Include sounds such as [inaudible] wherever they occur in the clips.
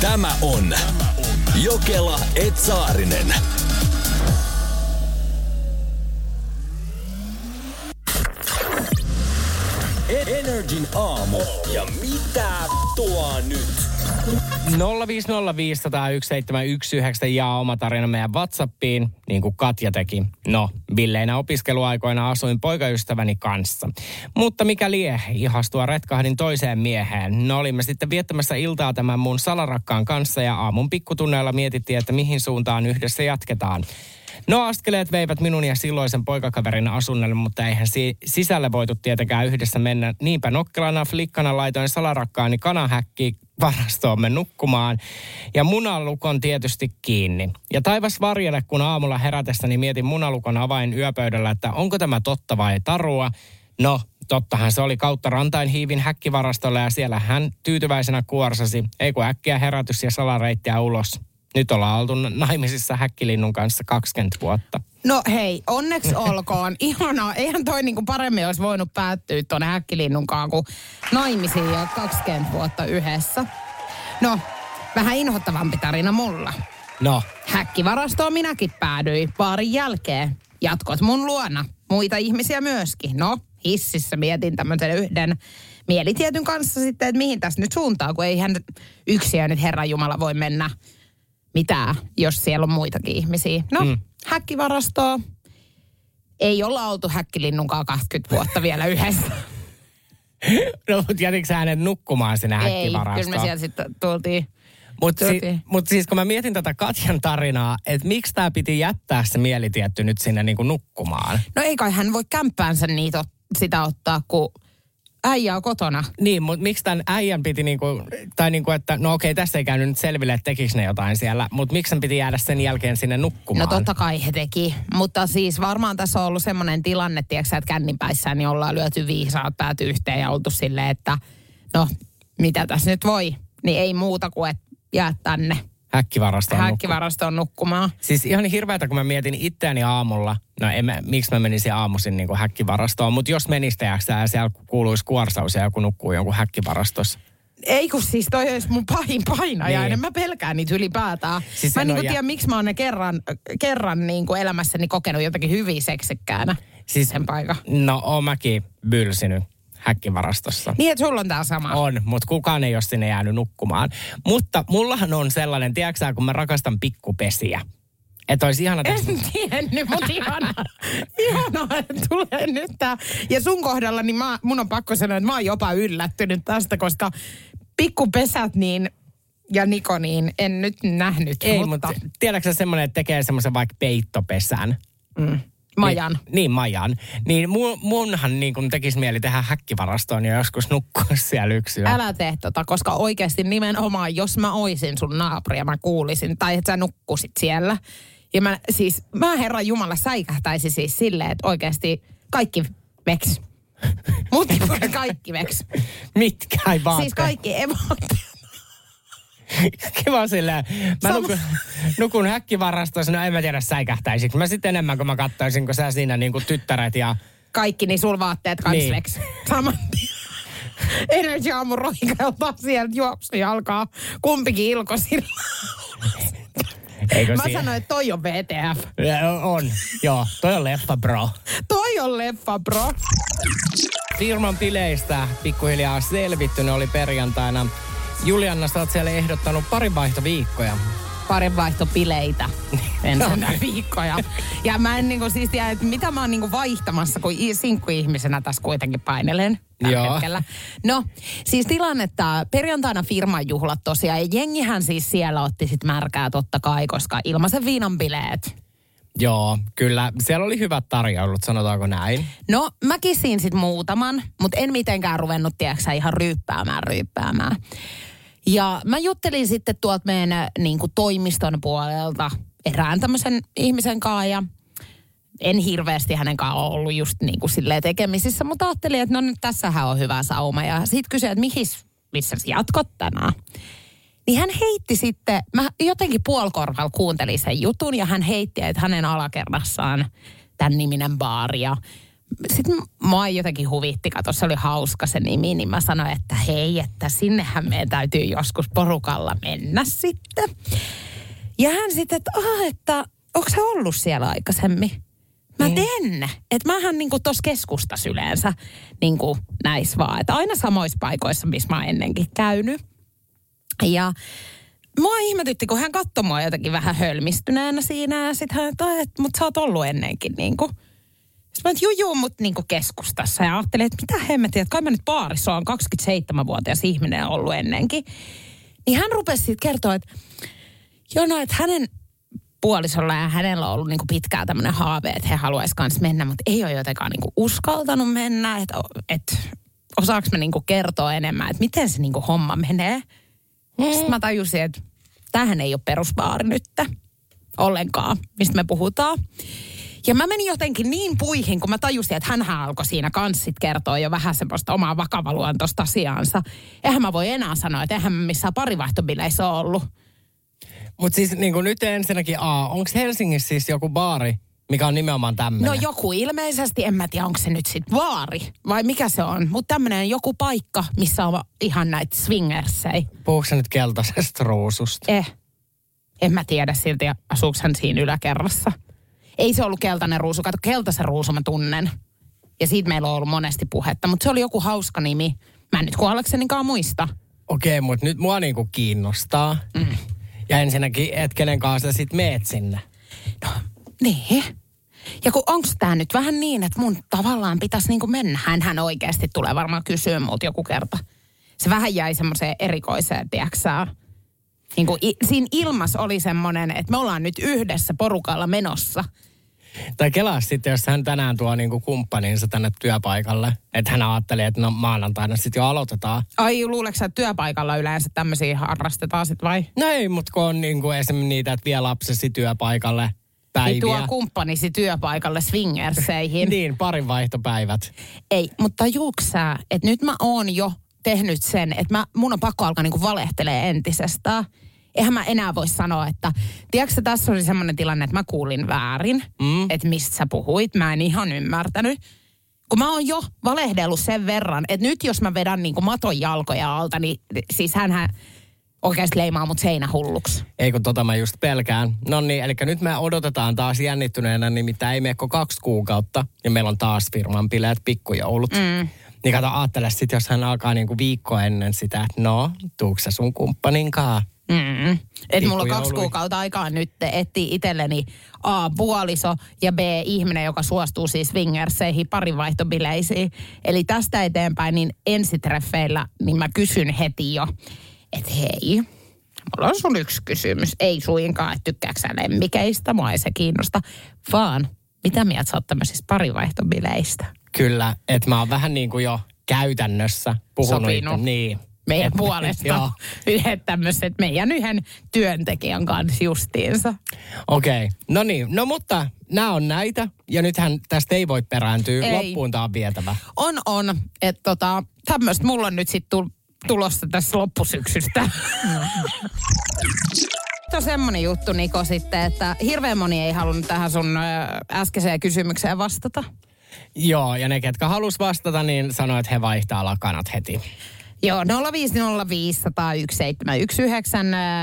Tämä on Jokela Etsaarinen. Energin aamu. Ja mitä tuo nyt? 050501719 ja oma tarina meidän Whatsappiin, niin kuin Katja teki. No, villeinä opiskeluaikoina asuin poikaystäväni kanssa. Mutta mikä lie, ihastua retkahdin toiseen mieheen. No olimme sitten viettämässä iltaa tämän mun salarakkaan kanssa ja aamun pikkutunneilla mietittiin, että mihin suuntaan yhdessä jatketaan. No askeleet veivät minun ja silloisen poikakaverin asunnolle, mutta eihän si- sisälle voitu tietenkään yhdessä mennä. Niinpä nokkelana flikkana laitoin salarakkaani kanahäkki varastoomme nukkumaan. Ja munalukon tietysti kiinni. Ja taivas varjelle, kun aamulla herätessäni mietin munalukon avain yöpöydällä, että onko tämä totta vai tarua. No, tottahan se oli kautta rantain hiivin häkkivarastolle ja siellä hän tyytyväisenä kuorsasi. Ei kun äkkiä herätys ja salareittiä ulos. Nyt ollaan oltu naimisissa häkkilinnun kanssa 20 vuotta. No hei, onneksi olkoon. [laughs] Ihanaa. Eihän toi niinku paremmin olisi voinut päättyä tuonne häkkilinnunkaan kuin naimisiin ja 20 vuotta yhdessä. No, vähän inhottavampi tarina mulla. No, Häkkivarastoon minäkin päädyin paarin jälkeen. Jatkot mun luona. Muita ihmisiä myöskin. No, hississä mietin tämmöisen yhden mielitietyn kanssa sitten, että mihin tässä nyt suuntaa, kun eihän yksiä nyt Herran Jumala voi mennä mitään, jos siellä on muitakin ihmisiä. No, mm. häkkivarastoa. Ei olla oltu häkkilinnunkaan 20 vuotta vielä yhdessä. [laughs] no mutta jätitkö hänet nukkumaan sinne Ei, häkkivarastoon? kyllä me sieltä sitten tultiin. Mutta si- mut siis kun mä mietin tätä Katjan tarinaa, että miksi tämä piti jättää se mielitietty nyt sinne niinku nukkumaan. No ei kai hän voi kämppäänsä niitä, sitä ottaa, kun äijä on kotona. Niin, mutta miksi tämän äijän piti niinku, tai niinku, että no okei, tässä ei käynyt nyt selville, että tekikö ne jotain siellä, mutta miksi sen piti jäädä sen jälkeen sinne nukkumaan? No totta kai he teki, mutta siis varmaan tässä on ollut semmoinen tilanne, tiedätkö, että kännipäissään niin ollaan lyöty viisaat päät yhteen ja oltu silleen, että no mitä tässä nyt voi, niin ei muuta kuin että jää tänne Häkkivarastoon nukkumaan. häkkivarastoon nukkumaan. Siis ihan hirveätä, kun mä mietin itseäni aamulla, no en mä, miksi mä menisin aamuisin niin häkkivarastoon, mutta jos teäksä ja siellä kuuluisi kuorsaus ja joku nukkuu jonkun häkkivarastossa. Ei kun siis toi olisi mun pahin painajainen. Niin. Mä pelkään niitä ylipäätään. Siis mä en niin jä- tiedä, miksi mä oon ne kerran, kerran niin kuin elämässäni kokenut jotakin hyvin seksikkäänä. Siis, sen paikan. No, oon mäkin bylsinyt häkkivarastossa. Niin, että sulla on tää sama. On, mutta kukaan ei ole sinne jäänyt nukkumaan. Mutta mullahan on sellainen, tiedätkö kun mä rakastan pikkupesiä. Että olisi ihana tässä... En tiennyt, mutta [laughs] ihanaa. ihanaa, että tulee nyt tää. Ja sun kohdalla, niin mä, mun on pakko sanoa, että mä oon jopa yllättynyt tästä, koska pikkupesät niin ja Niko, niin en nyt nähnyt. Ei, mutta, mutta tiedätkö semmoinen, että tekee semmoisen vaikka peittopesän? Majan. Niin, niin Majan. Niin mun, munhan niin kun tekisi mieli tehdä häkkivarastoon ja joskus nukkua [laughs] siellä yksin. Älä tee tota, koska oikeasti nimenomaan, jos mä oisin sun naapuri ja mä kuulisin, tai että sä nukkusit siellä. Ja mä siis, mä Herran Jumala säikähtäisi siis silleen, että oikeasti kaikki veks. Mutta [laughs] kaikki veks. Mitkä ei vaatteet? Siis kaikki ei [laughs] Kiva silleen. Mä Sama. nukun, nukun häkkivarastossa, no en mä tiedä säikähtäisikö. Mä sitten enemmän, kun mä katsoisin, kun sä siinä niinku tyttäret ja... kaikki, niin sul vaatteet kans Niin. niin. Saman tien. Energy aamu roikeltaa sieltä juoksu ja alkaa kumpikin ilkosilla. [laughs] Eikö Mä siinä- sanoin, että toi on VTF. Ja, On, joo. Toi on leffa, bro. Toi on leffa, bro. Firman bileistä pikkuhiljaa selvitty, ne oli perjantaina. Julianna, sä oot siellä ehdottanut parinvaihtoviikkoja. parinvaihtopileitä [laughs] ensimmäisenä viikkoja. Ja mä en niinku siis tiedä, että mitä mä oon niinku vaihtamassa, kun sinkkuihmisenä tässä kuitenkin painelen tällä Joo. hetkellä. No, siis tilanne, että perjantaina firman juhlat tosiaan, ja jengihän siis siellä otti sit märkää totta kai, koska ilmaisen viinan bileet. Joo, kyllä. Siellä oli hyvät tarjoulut, sanotaanko näin. No, mä kisin sit muutaman, mutta en mitenkään ruvennut, tiedäksä, ihan ryyppäämään, ryyppäämään. Ja mä juttelin sitten tuolta meidän niin kuin toimiston puolelta erään tämmöisen ihmisen kanssa ja en hirveästi hänen kanssaan ollut just niin kuin silleen tekemisissä, mutta ajattelin, että no nyt tässähän on hyvä sauma. Ja sitten kysyin, että mihis, missä sä jatkot tänään? Niin hän heitti sitten, mä jotenkin puolkorvalla kuuntelin sen jutun ja hän heitti, että hänen alakerrassaan tämän niminen baari. Ja sitten mua jotenkin huvitti, kato se oli hauska se nimi, niin mä sanoin, että hei, että sinnehän meidän täytyy joskus porukalla mennä sitten. Ja hän sitten, että, ah, että onko se ollut siellä aikaisemmin? Mä Niin. teen. Että mähän niinku tuossa keskustas yleensä niinku näis vaan. Että aina samoissa paikoissa, missä mä oon ennenkin käynyt. Ja mua ihmetytti, kun hän katsoi mua jotenkin vähän hölmistyneenä siinä. Ja sitten hän, että, että mutta sä oot ollut ennenkin niinku. Sitten mä, että juu, juu, mut niinku keskustassa. Ja ajattelin, että mitä hemmettiä, että kai mä nyt baarissa on 27-vuotias ihminen ollut ennenkin. Niin hän rupesi sitten kertoa, että joo no, että hänen puolisolla ja hänellä on ollut niinku pitkään tämmöinen haave, että he haluaisi kanssa mennä, mutta ei ole jotenkaan niinku uskaltanut mennä, että et, osaako mä niinku kertoa enemmän, että miten se niinku homma menee. Sitten mä tajusin, että tämähän ei ole perusbaari nyt ollenkaan, mistä me puhutaan. Ja mä menin jotenkin niin puihin, kun mä tajusin, että hän alkoi siinä kanssa sit kertoa jo vähän semmoista omaa vakavaluontoista asiaansa. Eihän mä voi enää sanoa, että eihän mä missään parivaihtobileissä ole ollut. Mutta siis niin kuin nyt ensinnäkin A, onko Helsingissä siis joku baari, mikä on nimenomaan tämmöinen? No joku ilmeisesti, en mä tiedä onko se nyt sit vaari vai mikä se on. Mutta tämmöinen joku paikka, missä on ihan näitä swingersei. Puhuuko nyt keltaisesta ruususta? Eh, en mä tiedä silti, asuuko hän siinä yläkerrassa. Ei se ollut keltainen ruusu, kato keltaisen ruusu mä tunnen. Ja siitä meillä on ollut monesti puhetta, mutta se oli joku hauska nimi. Mä en nyt kuollaksenikaan muista. Okei, mutta nyt mua niinku kiinnostaa. Mm. Ja ensinnäkin, että kenen kanssa sä sit meet sinne. No, niin. Ja kun onks tää nyt vähän niin, että mun tavallaan pitäisi niinku mennä. Hänhän oikeasti tulee varmaan kysyä multa joku kerta. Se vähän jäi semmoiseen erikoiseen, tiedäksä. Niin kuin siinä ilmas oli semmoinen, että me ollaan nyt yhdessä porukalla menossa. Tai kelaa sitten, jos hän tänään tuo niinku kumppaninsa tänne työpaikalle. Että hän ajattelee, että no maanantaina sitten jo aloitetaan. Ai, luuleeko että työpaikalla yleensä tämmöisiä harrastetaan sit vai? No ei, mutta kun on niinku esimerkiksi niitä, että vie lapsesi työpaikalle päiviä. Niin tuo kumppanisi työpaikalle swingerseihin. [laughs] niin, parin vaihtopäivät. Ei, mutta tajuuksä, että nyt mä oon jo tehnyt sen, että mä, mun on pakko alkaa niinku valehtelee entisestään. Eihän mä enää voi sanoa, että tiedätkö sä, tässä oli semmoinen tilanne, että mä kuulin väärin, mm. että mistä sä puhuit. Mä en ihan ymmärtänyt. Kun mä oon jo valehdellut sen verran, että nyt jos mä vedän niinku maton jalkoja alta, niin siis hänhän oikeasti leimaa mut seinähulluksi. Ei kun tota mä just pelkään. No niin, eli nyt me odotetaan taas jännittyneenä, nimittäin ei mene kuin kaksi kuukautta. Ja meillä on taas firman bileet, pikkujoulut. Mm. Niin kato, ajattele sit, jos hän alkaa niinku viikko ennen sitä, että no, tuukse sun kumppaninkaa? Mm. Et mulla on kaksi kuukautta aikaa nyt etsiä itselleni A, puoliso ja B, ihminen, joka suostuu siis swingerseihin parinvaihtobileisiin. Eli tästä eteenpäin niin ensitreffeillä, niin mä kysyn heti jo, että hei, mulla on sun yksi kysymys. Ei suinkaan, että tykkääksä lemmikeistä, mua ei se kiinnosta, vaan mitä mieltä sä oot tämmöisistä parinvaihtobileistä? Kyllä, että mä oon vähän niin kuin jo käytännössä puhunut. Sopinut. itse- Niin. Meidän puolesta Joo, [laughs] yhdet tämmöiset meidän yhden työntekijän kanssa justiinsa. okei. Okay. No niin, no mutta nämä on näitä. Ja nythän tästä ei voi perääntyä. Ei. Loppuun tää on vietävä. On, on. Että tota, tämmöistä mulla on nyt sitten tulossa tässä loppusyksystä. [laughs] on semmoinen juttu, Niko, sitten, että hirveän moni ei halunnut tähän sun äskeiseen kysymykseen vastata. Joo, ja ne, ketkä halus vastata, niin sanoi, että he vaihtaa lakanat heti. Joo, 050501719.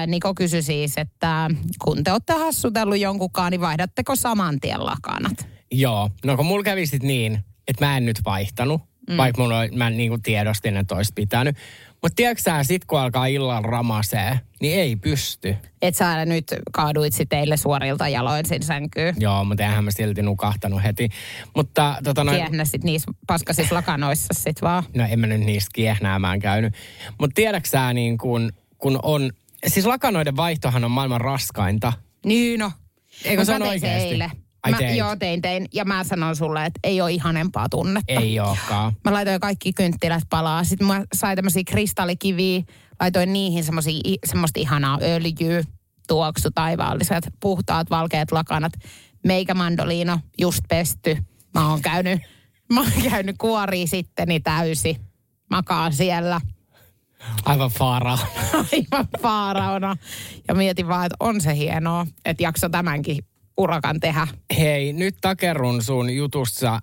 Niko kysyi siis, että kun te olette hassutellut jonkunkaan, niin vaihdatteko saman tien lakanat? Joo, no kun mulla kävi sit niin, että mä en nyt vaihtanut, mm. vaikka mulla mä niin kuin tiedostin, että olisi pitänyt. Mutta tiedätkö sä, sit kun alkaa illalla ramasee, niin ei pysty. Et sä nyt kaaduit teille suorilta jaloin sen sänkyyn. Joo, mutta eihän mä silti nukahtanut heti. Mutta tota noin, Kiehnä sit niissä paskasissa lakanoissa sit vaan. no en mä nyt niistä kiehnäämään käynyt. Mutta tiedätkö sä niin kun, kun on, siis lakanoiden vaihtohan on maailman raskainta. Niin no. Eikö se on tein oikeesti? eilen. Ai mä, teit? joo, tein, tein. Ja mä sanon sulle, että ei ole ihanempaa tunnetta. Ei ookaan. Mä laitoin kaikki kynttilät palaa. Sitten mä sain tämmöisiä kristallikiviä. Laitoin niihin semmoista ihanaa öljyä, tuoksu, taivaalliset, puhtaat, valkeat lakanat. Meikä mandoliino, just pesty. Mä oon käynyt, [laughs] mä oon käynyt kuoria sitteni täysi. Makaan siellä Aivan faaraa. [laughs] aivan faaraona. Ja mietin vaan, että on se hienoa, että jakso tämänkin urakan tehdä. Hei, nyt takerun sun jutussa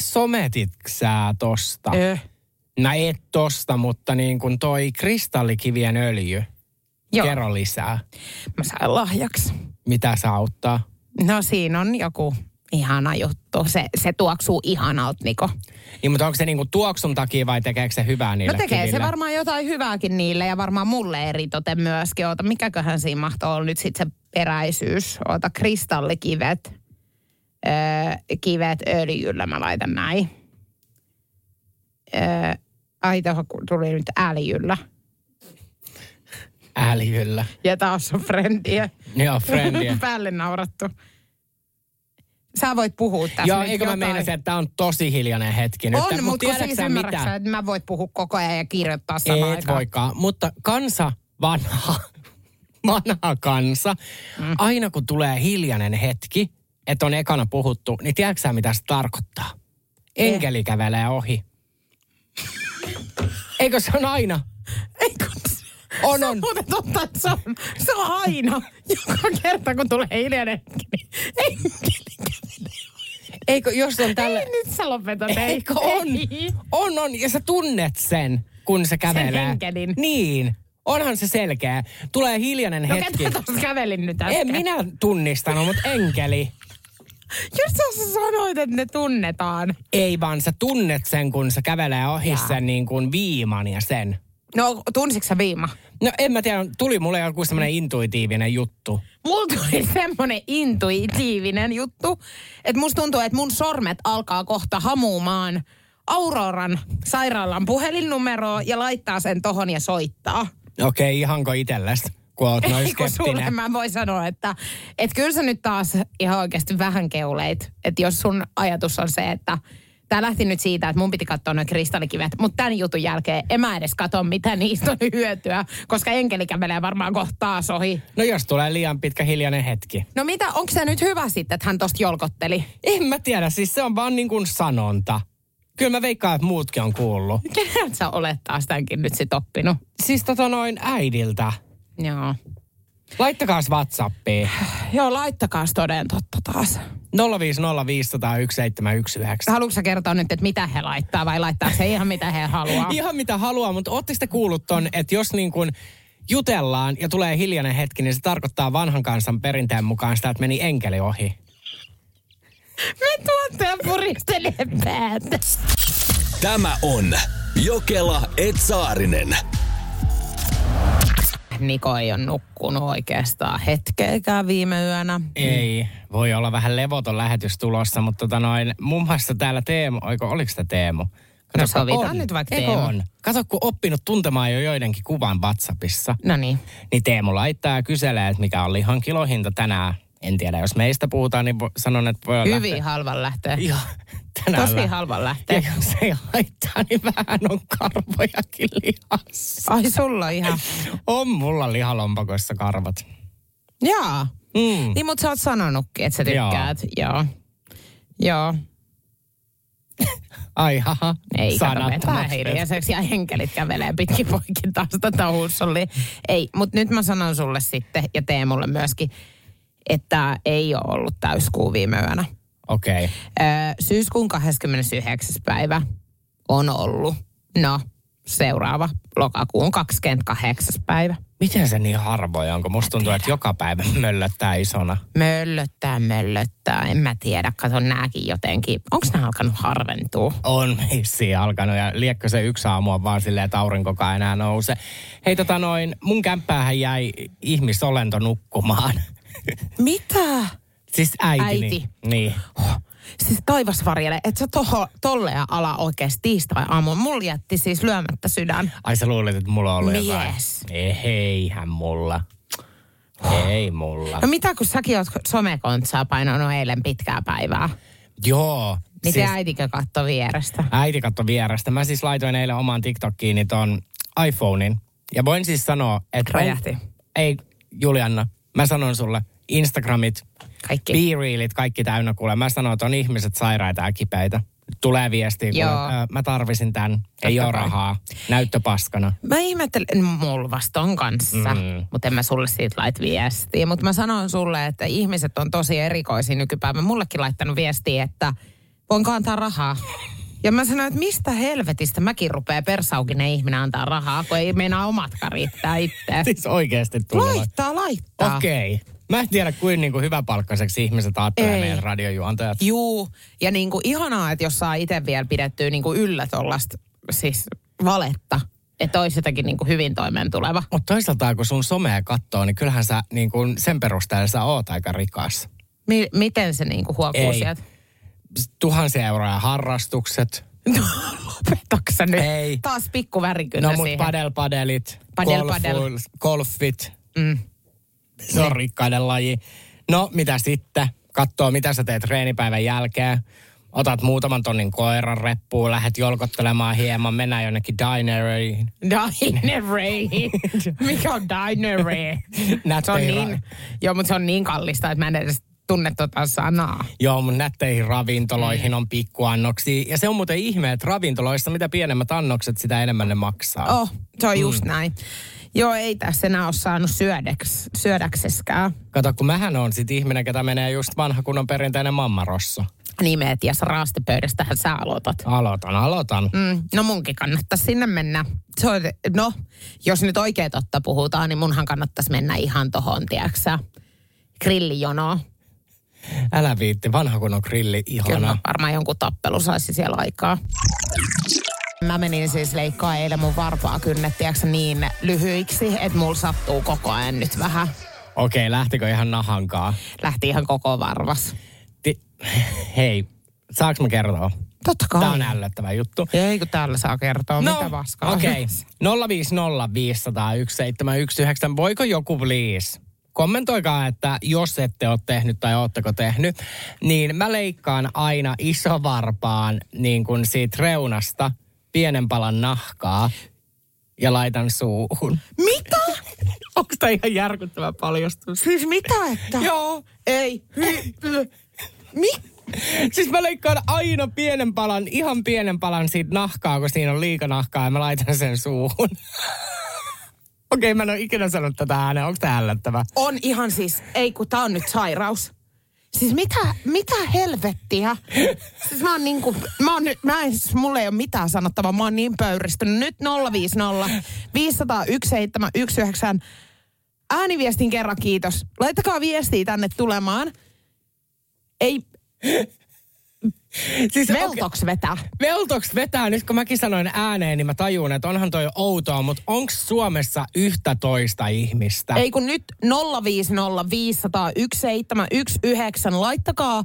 sometit sä tosta? Öh. No et tosta, mutta niin kuin toi kristallikivien öljy. Joo. Kerro lisää. Mä sain lahjaksi. Mitä se auttaa? No siinä on joku ihana juttu. Se, se tuoksuu ihanalta, Niko. Niin, mutta onko se niinku tuoksun takia vai tekeekö se hyvää niille No tekee kiville? se varmaan jotain hyvääkin niille ja varmaan mulle eritoten myöskin. Oota, mikäköhän siinä mahtoo olla nyt sitten se peräisyys. Oota, kristallikivet. Öö, kivet öljyllä mä laitan näin. Öö, ai tuohon tuli nyt äljyllä. Äljyllä. Ja taas on frendiä. Joo, frendiä. [laughs] Päälle naurattu. Sä voit puhua tässä Joo, eikö mä meinasin, että tämä on tosi hiljainen hetki nyt. On, Mut mutta kun tiedätkö siis ymmärrätkö, mitä? että mä voit puhua koko ajan ja kirjoittaa samaan Et aikaan. voikaan, mutta kansa, vanha, vanha kansa, mm. aina kun tulee hiljainen hetki, että on ekana puhuttu, niin tiedätkö sä, mitä se tarkoittaa? Enkeli kävelee ohi. Eikö se on aina? Eikö On, se on. muuten totta, että se on, se on aina. Joka kerta, kun tulee hiljainen hetki, niin enkeli kävelee. Eikö, jos on tällä... Ei, nyt sä lopetat. ei. Eikö on? Ei. On, on. Ja sä tunnet sen, kun se kävelee. henkelin. Niin. Onhan se selkeä. Tulee hiljainen No hetki. ketä tuossa kävelin nyt äsken? En minä tunnistanut, mutta enkeli. Just sä sanoit, että ne tunnetaan. Ei vaan sä tunnet sen, kun se kävelee ohi Jaa. sen niin kuin viiman ja sen. No, tunsitko sä viima? No en mä tiedä, tuli mulle joku semmoinen intuitiivinen juttu. Mulla tuli semmoinen intuitiivinen juttu, että musta tuntuu, että mun sormet alkaa kohta hamuumaan Auroran sairaalan puhelinnumeroa ja laittaa sen tohon ja soittaa. Okei, ihanko itelles, kun oot noin skeptinen. mä voin sanoa, että et kyllä sä nyt taas ihan oikeasti vähän keuleit. Että jos sun ajatus on se, että Tämä lähti nyt siitä, että mun piti katsoa noin kristallikivet, mutta tämän jutun jälkeen en mä edes katso, mitä niistä on hyötyä, koska enkeli kävelee varmaan kohta taas ohi. No jos tulee liian pitkä hiljainen hetki. No mitä, onko se nyt hyvä sitten, että hän tosta jolkotteli? En mä tiedä, siis se on vaan niin kuin sanonta. Kyllä mä veikkaan, että muutkin on kuullut. [laughs] Keneltä sä olet taas tämänkin nyt sit oppinut? Siis tota noin äidiltä. Joo. Laittakaas Whatsappiin. Joo, laittakaa toden totta taas. 050501719. Haluatko sä kertoa nyt, että mitä he laittaa vai laittaa se ihan mitä he haluaa? [laughs] Ihan mitä haluaa, mutta ootteko te kuullut ton, että jos niin kuin jutellaan ja tulee hiljainen hetki, niin se tarkoittaa vanhan kansan perinteen mukaan sitä, että meni enkeli ohi. Me tuottaja puristelee päätä. Tämä on Jokela Etsaarinen. Niko ei ole nukkunut oikeastaan hetkeäkään viime yönä. Ei, voi olla vähän levoton lähetys tulossa, mutta tota noin, muun muassa täällä Teemu, oiko, oliko sitä Teemu? No kun sovitaan nyt vaikka Eikö Teemu. on? Kato, kun oppinut tuntemaan jo joidenkin kuvan WhatsAppissa, No niin. niin Teemu laittaa ja kyselee, että mikä on lihan kilohinta tänään. En tiedä, jos meistä puhutaan, niin sanon, että voi olla Hyvin lähteä- [laughs] halvan lähtee. Joo, tänään Tosi halvan Ja lähtee. jos ei haittaa, niin vähän on karvojakin lihassa. Ai sulla ihan... On mulla lihalompakoissa karvat. Jaa. Mm. Niin, mutta sä oot sanonutkin, että sä Joo. tykkäät. Joo. Joo. Ai haha, Ei, sanattomaksi. hiljaiseksi ja henkelit kävelee pitkin poikin taas tätä huussollia. Ei, mutta nyt mä sanon sulle sitten ja Teemulle myöskin, että ei ole ollut täyskuu viime yönä. Okei. Okay. Syyskuun 29. päivä on ollut, no seuraava lokakuun 28. päivä. Miten se niin harvoja on, kun musta tuntuu, että joka päivä möllöttää isona. Möllöttää, möllöttää, en mä tiedä, kato nääkin jotenkin. Onko nämä alkanut harventua? On meissiin alkanut ja liekkö se yksi aamu on vaan silleen, että aurinkokaan enää nouse. Hei tota noin, mun kämppäähän jäi ihmisolento nukkumaan. [laughs] Mitä? siis äitini. Äiti. Niin. Siis taivas varjele, että sä toho, tolleen ala oikeasti tiistai aamu. Mulla jätti siis lyömättä sydän. Ai sä luulit, että mulla on ollut Mies. jotain? Ei, heihän mulla. Ei mulla. No mitä kun säkin oot somekontsaa painanut eilen pitkää päivää? Joo. Niin siis... äitikö katto vierestä? Äiti katto vierestä. Mä siis laitoin eilen omaan TikTokkiini ton iPhonein. Ja voin siis sanoa, että... Räjähti. Ei, Julianna, mä sanon sulle, Instagramit, Kaikki. B-reelit, kaikki täynnä kuule. Mä sanon, että on ihmiset sairaita ja kipeitä. Tulee viestiä, kuule, Joo. ö, mä tarvisin tämän, ei ole rahaa, näyttöpaskana. Mä ihmettelen, mulla vasta on kanssa, mm. mutta en mä sulle siitä lait viestiä. Mutta mä sanon sulle, että ihmiset on tosi erikoisia nykypäivänä. Mullekin laittanut viestiä, että voinko antaa rahaa? Ja mä sanoin, että mistä helvetistä mäkin rupeaa persaukinen ihminen antaa rahaa, kun ei meinaa omatkaan riittää itse. [laughs] Siis oikeasti tulee. Laittaa, laittaa. Okei. Okay. Mä en tiedä, kuin niinku hyväpalkkaiseksi ihmiset ajattelee Ei. meidän radiojuontajat. Juu, ja niin kuin ihanaa, että jos saa itse vielä pidettyä niin kuin yllä tollasta siis valetta, että olisi jotenkin niin kuin hyvin toimeen tuleva. Mutta toisaalta kun sun somea katsoo, niin kyllähän sä niin kun sen perusteella sä oot aika rikas. Mi- miten se niin kuin huokuu Ei. sieltä? Tuhansia euroja harrastukset. [laughs] Lopetatko sä nyt? Ei. Taas pikku värikynnä No mut siihen. padel-padelit, Padel- golf, padel. golfit. Mm. Se on rikkaiden laji. No mitä sitten? Katsoo, mitä sä teet treenipäivän jälkeen. Otat muutaman tonnin koiran reppuun, lähdet jolkottelemaan hieman, mennään jonnekin dineriin. Dinnery. [laughs] Mikä on dinnery? Se on niin, joo, mutta se on niin kallista, että mä en edes tunne tota sanaa. Joo, mun nätteihin ravintoloihin on pikkuannoksia. Ja se on muuten ihme, että ravintoloissa mitä pienemmät annokset, sitä enemmän ne maksaa. Oh, se on just näin. Joo, ei tässä enää ole saanut syödäks, syödäkseskään. Kato, kun mähän on sit ihminen, ketä menee just vanha kunnon perinteinen mammarosso. Nimeet ja raastepöydästähän sä aloitat. Aloitan, aloitan. Mm, no munkin kannattaisi sinne mennä. Se on, no, jos nyt oikein totta puhutaan, niin munhan kannattaisi mennä ihan tohon, tiedäksä, grillijonoon. Älä viitti, vanha kunnon grilli, Kyllä ihana. varmaan jonkun tappelu saisi siellä aikaa. Mä menin siis leikkaa eilen mun varpaa kynnet, niin lyhyiksi, että mulla sattuu koko ajan nyt vähän. Okei, lähtikö ihan nahankaa? Lähti ihan koko varvas. Ti- Hei, saaks mä kertoa? Totta kai. Tää on ällöttävä juttu. Ei kun täällä saa kertoa, no, mitä paskaa. okei. 050 500 1719. Voiko joku please? Kommentoikaa, että jos ette ole tehnyt tai ootteko tehnyt, niin mä leikkaan aina isovarpaan niin kuin siitä reunasta pienen palan nahkaa ja laitan suuhun. Mitä? [laughs] Onko tämä ihan järkyttävä paljastus? Siis mitä, että? [laughs] Joo. Ei. Mi? Siis mä leikkaan aina pienen palan, ihan pienen palan siitä nahkaa, kun siinä on liikanahkaa ja mä laitan sen suuhun. [laughs] Okei, mä en ole ikinä sanonut tätä ääneen. Onko tää ällöttävä? On ihan siis, ei kun tää on nyt sairaus. Siis mitä, mitä helvettiä? Siis mä oon niinku, mä oon nyt, mä en, siis mulla ei ole mitään sanottavaa, mä oon niin pöyristynyt. Nyt 050 501 719. Ääniviestin kerran kiitos. Laittakaa viestiä tänne tulemaan. Ei, [laughs] Siis veltoks vetää. Veltoks vetää, nyt kun mäkin sanoin ääneen, niin mä tajun, että onhan toi outoa, mutta onko Suomessa yhtä toista ihmistä? Ei kun nyt 050 500 1719. Laittakaa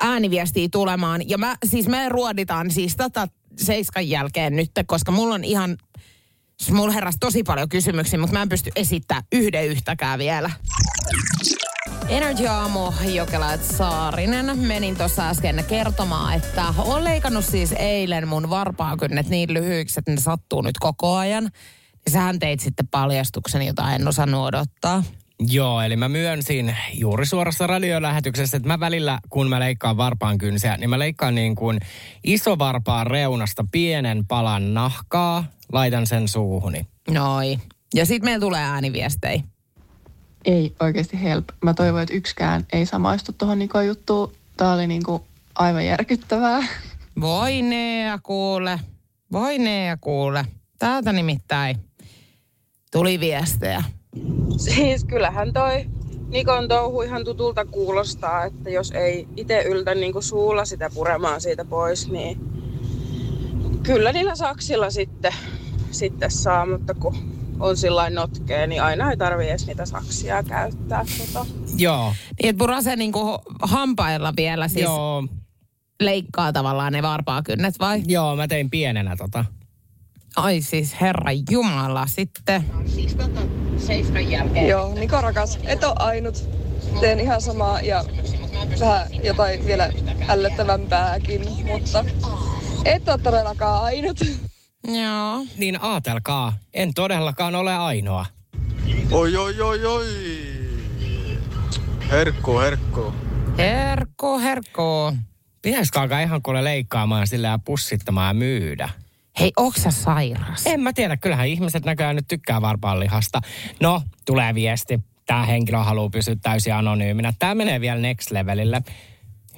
ääniviestiä tulemaan. Ja mä, siis me ruoditaan siis tätä seiskan jälkeen nyt, koska mulla on ihan, mulla heräsi tosi paljon kysymyksiä, mutta mä en pysty esittämään yhden yhtäkään vielä. Energy Aamu, Jokela et Saarinen. Menin tuossa äsken kertomaan, että olen leikannut siis eilen mun varpaakynnet niin lyhyiksi, että ne sattuu nyt koko ajan. Ja sähän teit sitten paljastuksen, jota en osannut odottaa. Joo, eli mä myönsin juuri suorassa radiolähetyksessä, että mä välillä, kun mä leikkaan varpaan kynsiä, niin mä leikkaan niin kuin isovarpaan reunasta pienen palan nahkaa, laitan sen suuhuni. Noi. Ja sitten meillä tulee ääniviestejä. Ei oikeasti help. Mä toivon, että yksikään ei samaistu tuohon Nikon juttuun. Tää oli niinku aivan järkyttävää. Voi Nea kuule. Voi Nea kuule. Täältä nimittäin tuli viestejä. Siis kyllähän toi Nikon touhu ihan tutulta kuulostaa, että jos ei itse yltä niinku suulla sitä puremaan siitä pois, niin kyllä niillä saksilla sitten, sitten saa, mutta kun on sillä notkea, niin aina ei tarvi edes niitä saksia käyttää. Tota. Joo, Niin, että Purase niinku hampailla vielä siis joo, leikkaa tavallaan ne varpaakynnet vai? joo, mä tein pienenä tota. Ai siis herra Jumala sitten. Joo, Niko rakas, et ole ainut. Teen ihan samaa ja vähän jotain vielä ällöttävämpääkin, mutta et ole todellakaan ainut. Joo. Niin aatelkaa, en todellakaan ole ainoa. Oi, oi, oi, oi. Herkku, herkku. Herkku, herkku. Pitäisikö alkaa ihan kuule leikkaamaan sillä ja pussittamaan ja myydä? Hei, onks sä sairas? En mä tiedä, kyllähän ihmiset näköjään nyt tykkää varpaanlihasta. No, tulee viesti. Tämä henkilö haluaa pysyä täysin anonyyminä. Tämä menee vielä next levelille.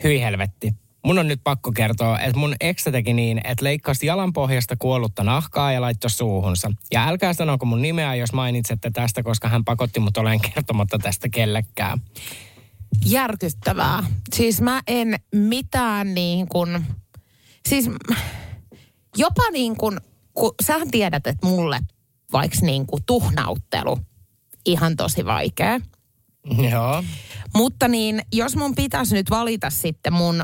Hyi helvetti. Mun on nyt pakko kertoa, että mun eksä teki niin, että leikkasi jalan pohjasta kuollutta nahkaa ja laittoi suuhunsa. Ja älkää sanoko mun nimeä, jos mainitsette tästä, koska hän pakotti mut olen kertomatta tästä kellekään. Järkyttävää. Siis mä en mitään niin kuin, siis jopa niin kuin, kun sähän tiedät, että mulle vaikka niin kuin tuhnauttelu ihan tosi vaikea. Joo. Mutta niin, jos mun pitäisi nyt valita sitten mun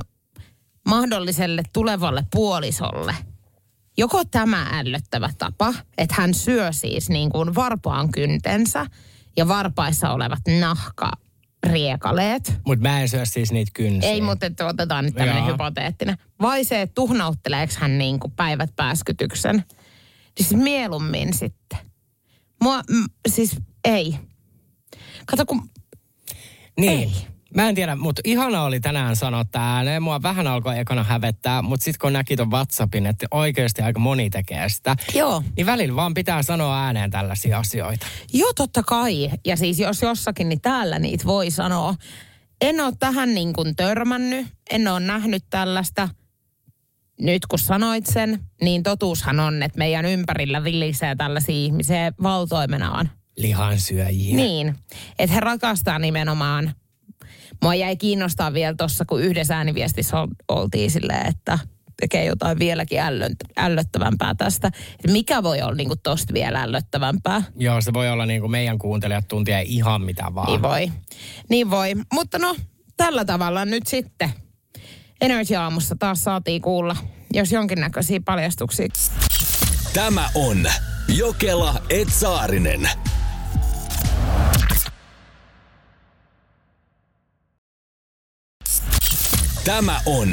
mahdolliselle tulevalle puolisolle, joko tämä ällöttävä tapa, että hän syö siis niin kuin varpaan kyntensä ja varpaissa olevat nahkariekaleet. Mutta mä en syö siis niitä kynsiä. Ei, mutta että otetaan nyt tämmöinen hypoteettinen. Vai se, että tuhnautteleeko hän niin kuin päivät pääskytyksen. Siis mieluummin sitten. Mua, mm, siis ei. Kato, kun Niin. Ei. Mä en tiedä, mutta ihana oli tänään sanoa tää ääneen. Mua vähän alkoi ekana hävettää, mutta sitten kun näki ton WhatsAppin, että oikeasti aika moni tekee sitä, Joo. niin välillä vaan pitää sanoa ääneen tällaisia asioita. Joo, totta kai. Ja siis jos jossakin, niin täällä niitä voi sanoa. En ole tähän niin kuin törmännyt, en ole nähnyt tällaista. Nyt kun sanoit sen, niin totuushan on, että meidän ympärillä villisee tällaisia ihmisiä valtoimenaan. Lihansyöjiä. Niin, että he rakastaa nimenomaan. Mua jäi kiinnostaa vielä tuossa, kun yhdessä ääniviestissä ol- oltiin silleen, että tekee jotain vieläkin ällönt- ällöttävämpää tästä. Mikä voi olla niinku tosta vielä ällöttävämpää? Joo, se voi olla niin kuin meidän kuuntelijat tuntee ihan mitä vaan. Niin voi. Niin voi. Mutta no, tällä tavalla nyt sitten. Energy aamussa taas saatiin kuulla, jos jonkinnäköisiä paljastuksia. Tämä on Jokela Etsaarinen. Tämä on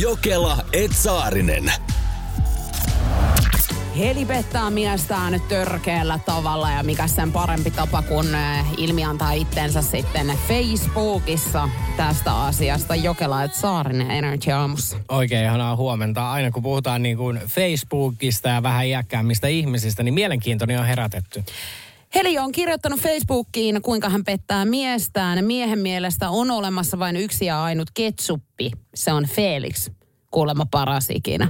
Jokela Etsaarinen. Heli pettää miestään törkeällä tavalla ja mikä sen parempi tapa kuin äh, ilmiantaa itsensä sitten Facebookissa tästä asiasta. Jokela et Saarinen Energy aamussa. Oikein ihanaa huomenta. Aina kun puhutaan niin kuin Facebookista ja vähän iäkkäämmistä ihmisistä, niin mielenkiintoni on herätetty. Heli on kirjoittanut Facebookiin, kuinka hän pettää miestään. Miehen mielestä on olemassa vain yksi ja ainut ketsuppi. Se on Felix, kuulemma paras ikinä.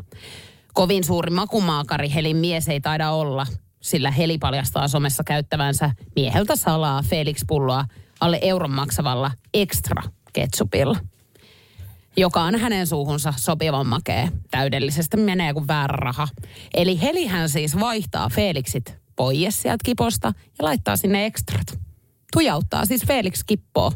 Kovin suuri makumaakari Helin mies ei taida olla, sillä Heli paljastaa somessa käyttävänsä mieheltä salaa Felix-pulloa alle euron maksavalla extra ketsupilla joka on hänen suuhunsa sopivan makea. Täydellisesti menee kuin väärä raha. Eli Helihän siis vaihtaa Felixit pois sieltä kiposta ja laittaa sinne ekstrat. Tujauttaa siis Felix kippoa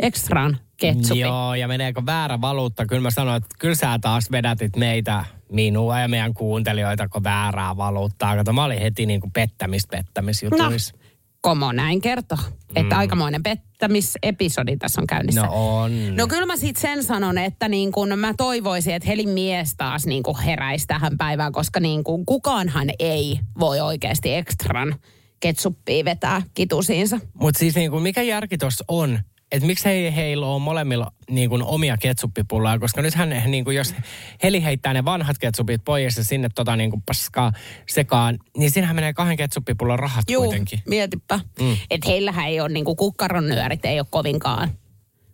ekstraan ketsupi. Joo, ja meneekö väärä valuutta? Kyllä mä sanoin, että kyllä sä taas vedätit meitä, minua ja meidän kuuntelijoita, kun väärää valuuttaa. Kato, mä olin heti niin kuin pettämis, pettämisjutuissa. Komo näin kertoo, että aikamoinen pettämisepisodi tässä on käynnissä. No on. No kyllä mä sitten sen sanon, että niin kun mä toivoisin, että Helin mies taas niin kun heräisi tähän päivään, koska niin kun kukaanhan ei voi oikeasti ekstran ketsuppia vetää kitusiinsa. Mutta siis niin kuin, mikä järki tuossa on? Että miksi he, heillä on molemmilla niin kuin, omia ketsuppipulloja, koska nythän niin kuin, jos Heli heittää ne vanhat ketsupit pois ja sinne tota niin kuin paskaa sekaan, niin siinähän menee kahden ketsuppipullon rahat Juu, kuitenkin. mietipä. Mm. Että heillähän ei ole niin kuin kukkaron nyörit, ei ole kovinkaan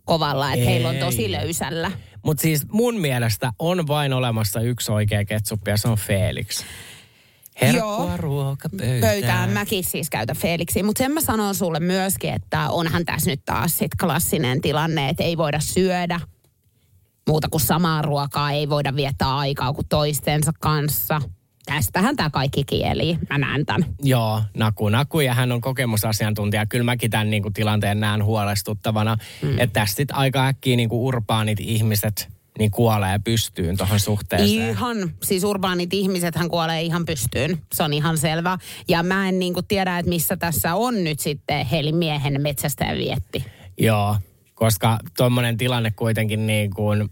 kovalla, että heillä on tosi löysällä. Mutta siis mun mielestä on vain olemassa yksi oikea ketsuppi ja se on Felix. Herkkua Joo. ruokapöytään. Pöytään mäkin siis käytän Felixia, mutta sen mä sanon sulle myöskin, että onhan tässä nyt taas sit klassinen tilanne, että ei voida syödä muuta kuin samaa ruokaa, ei voida viettää aikaa kuin toistensa kanssa. Tästähän tämä kaikki kieli, mä näen tämän. Joo, Naku Naku ja hän on kokemusasiantuntija. Kyllä mäkin tämän niin kuin, tilanteen näen huolestuttavana, mm. että tästä sit aika äkkiä niin kuin urbaanit ihmiset niin kuolee pystyyn tuohon suhteeseen. Ihan, siis urbaanit ihmiset hän kuolee ihan pystyyn, se on ihan selvä. Ja mä en niin kuin tiedä, että missä tässä on nyt sitten Helin miehen metsästäjä vietti. Joo, koska tuommoinen tilanne kuitenkin niin kuin,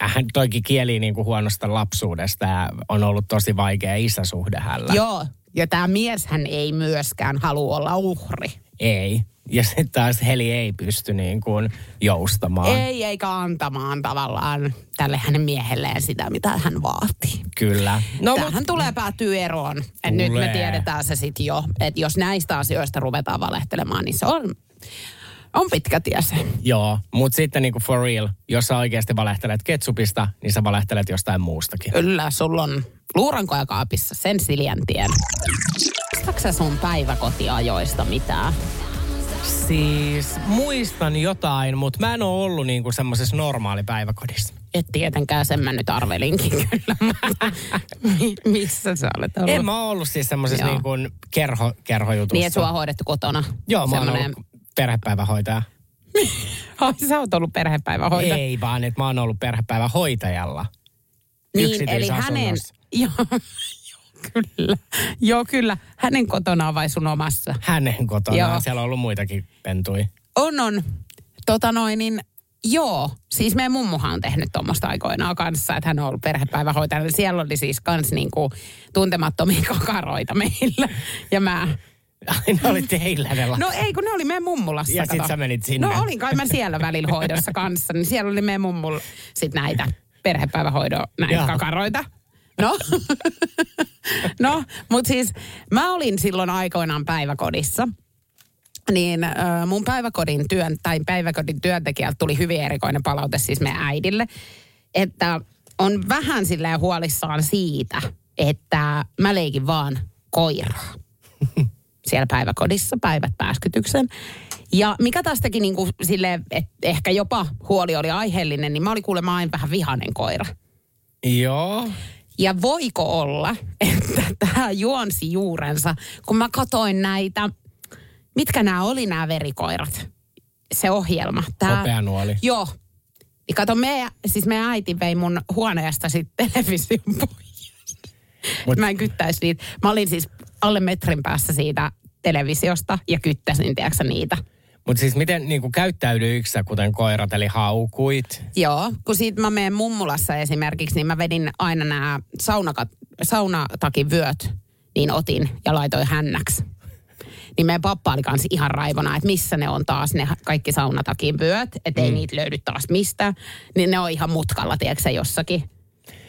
hän toikin kieli niin kuin huonosta lapsuudesta ja on ollut tosi vaikea isäsuhde hänellä. Joo, ja tämä mieshän ei myöskään halua olla uhri. Ei. Ja sitten taas Heli ei pysty niin kuin joustamaan. Ei, eikä antamaan tavallaan tälle hänen miehelleen sitä, mitä hän vaatii. Kyllä. No, Tämähän mut, tulee päätyä eroon. Et nyt me tiedetään se sitten jo, että jos näistä asioista ruvetaan valehtelemaan, niin se on On pitkä tie se. Joo, mutta sitten niinku for real, jos sä oikeasti valehtelet ketsupista, niin sä valehtelet jostain muustakin. Kyllä, sulla on luurankoja kaapissa, sen Siljan tien. Muistatko sun päiväkotiajoista mitään? Siis muistan jotain, mutta mä en ole ollut niinku semmoisessa normaalipäiväkodissa. Et tietenkään, sen mä nyt arvelinkin [laughs] kyllä. missä sä olet ollut? En mä ole ollut siis semmoisessa Joo. niinku kerho, kerhojutussa. Niin, että sua on hoidettu kotona. Joo, mä oon Semmoinen- ollut perhepäivähoitaja. [laughs] Ai, sä oot ollut perhepäivähoitaja. Ei vaan, että mä oon ollut perhepäivähoitajalla. Niin, eli hänen... [laughs] Joo, kyllä. Joo, kyllä. Hänen kotonaan vai sun omassa? Hänen kotona. Joo. Siellä on ollut muitakin pentui. On, on. Tota noin, niin joo. Siis meidän mummuhan on tehnyt tuommoista aikoinaan kanssa, että hän on ollut perhepäivähoitaja. Siellä oli siis kans niinku tuntemattomia [laughs] kakaroita meillä. Ja mä... Aina oli teillä ne lapset. No ei, kun ne oli meidän mummulassa. Ja sit kato. sä menit sinne. No olin kai mä siellä välillä hoidossa kanssa, niin siellä oli meidän mummulla sit näitä perhepäivähoidon näitä Joo. kakaroita. No, [laughs] no mutta siis mä olin silloin aikoinaan päiväkodissa. Niin äh, mun päiväkodin työn, tai päiväkodin työntekijältä tuli hyvin erikoinen palaute siis meidän äidille, että on vähän silleen huolissaan siitä, että mä leikin vaan koiraa [laughs] siellä päiväkodissa päivät pääskytyksen. Ja mikä taas teki niin kuin silleen, että ehkä jopa huoli oli aiheellinen, niin mä olin kuulemma aina vähän vihanen koira. Joo. Ja voiko olla, [laughs] että tämä juonsi juurensa, kun mä katoin näitä, mitkä nämä oli nämä verikoirat, se ohjelma. Tää, Hopeanuoli. Joo. Niin kato, meidän, siis meidän äiti vei mun huoneesta sitten television [laughs] pois. Mut- Mä en kyttäisi niitä. Mä olin siis alle metrin päässä siitä televisiosta ja kyttäsin, tiedätkö niitä. Mutta siis miten niin käyttäydyikö sä kuten koirat, eli haukuit? Joo, kun siitä mä menen mummulassa esimerkiksi, niin mä vedin aina nämä saunakat, saunatakin vyöt, niin otin ja laitoin hännäksi. Niin meidän pappa oli kanssa ihan raivona, että missä ne on taas ne kaikki saunatakin vyöt, että ei niitä löydy taas mistään. Niin ne on ihan mutkalla, tiedätkö jossakin,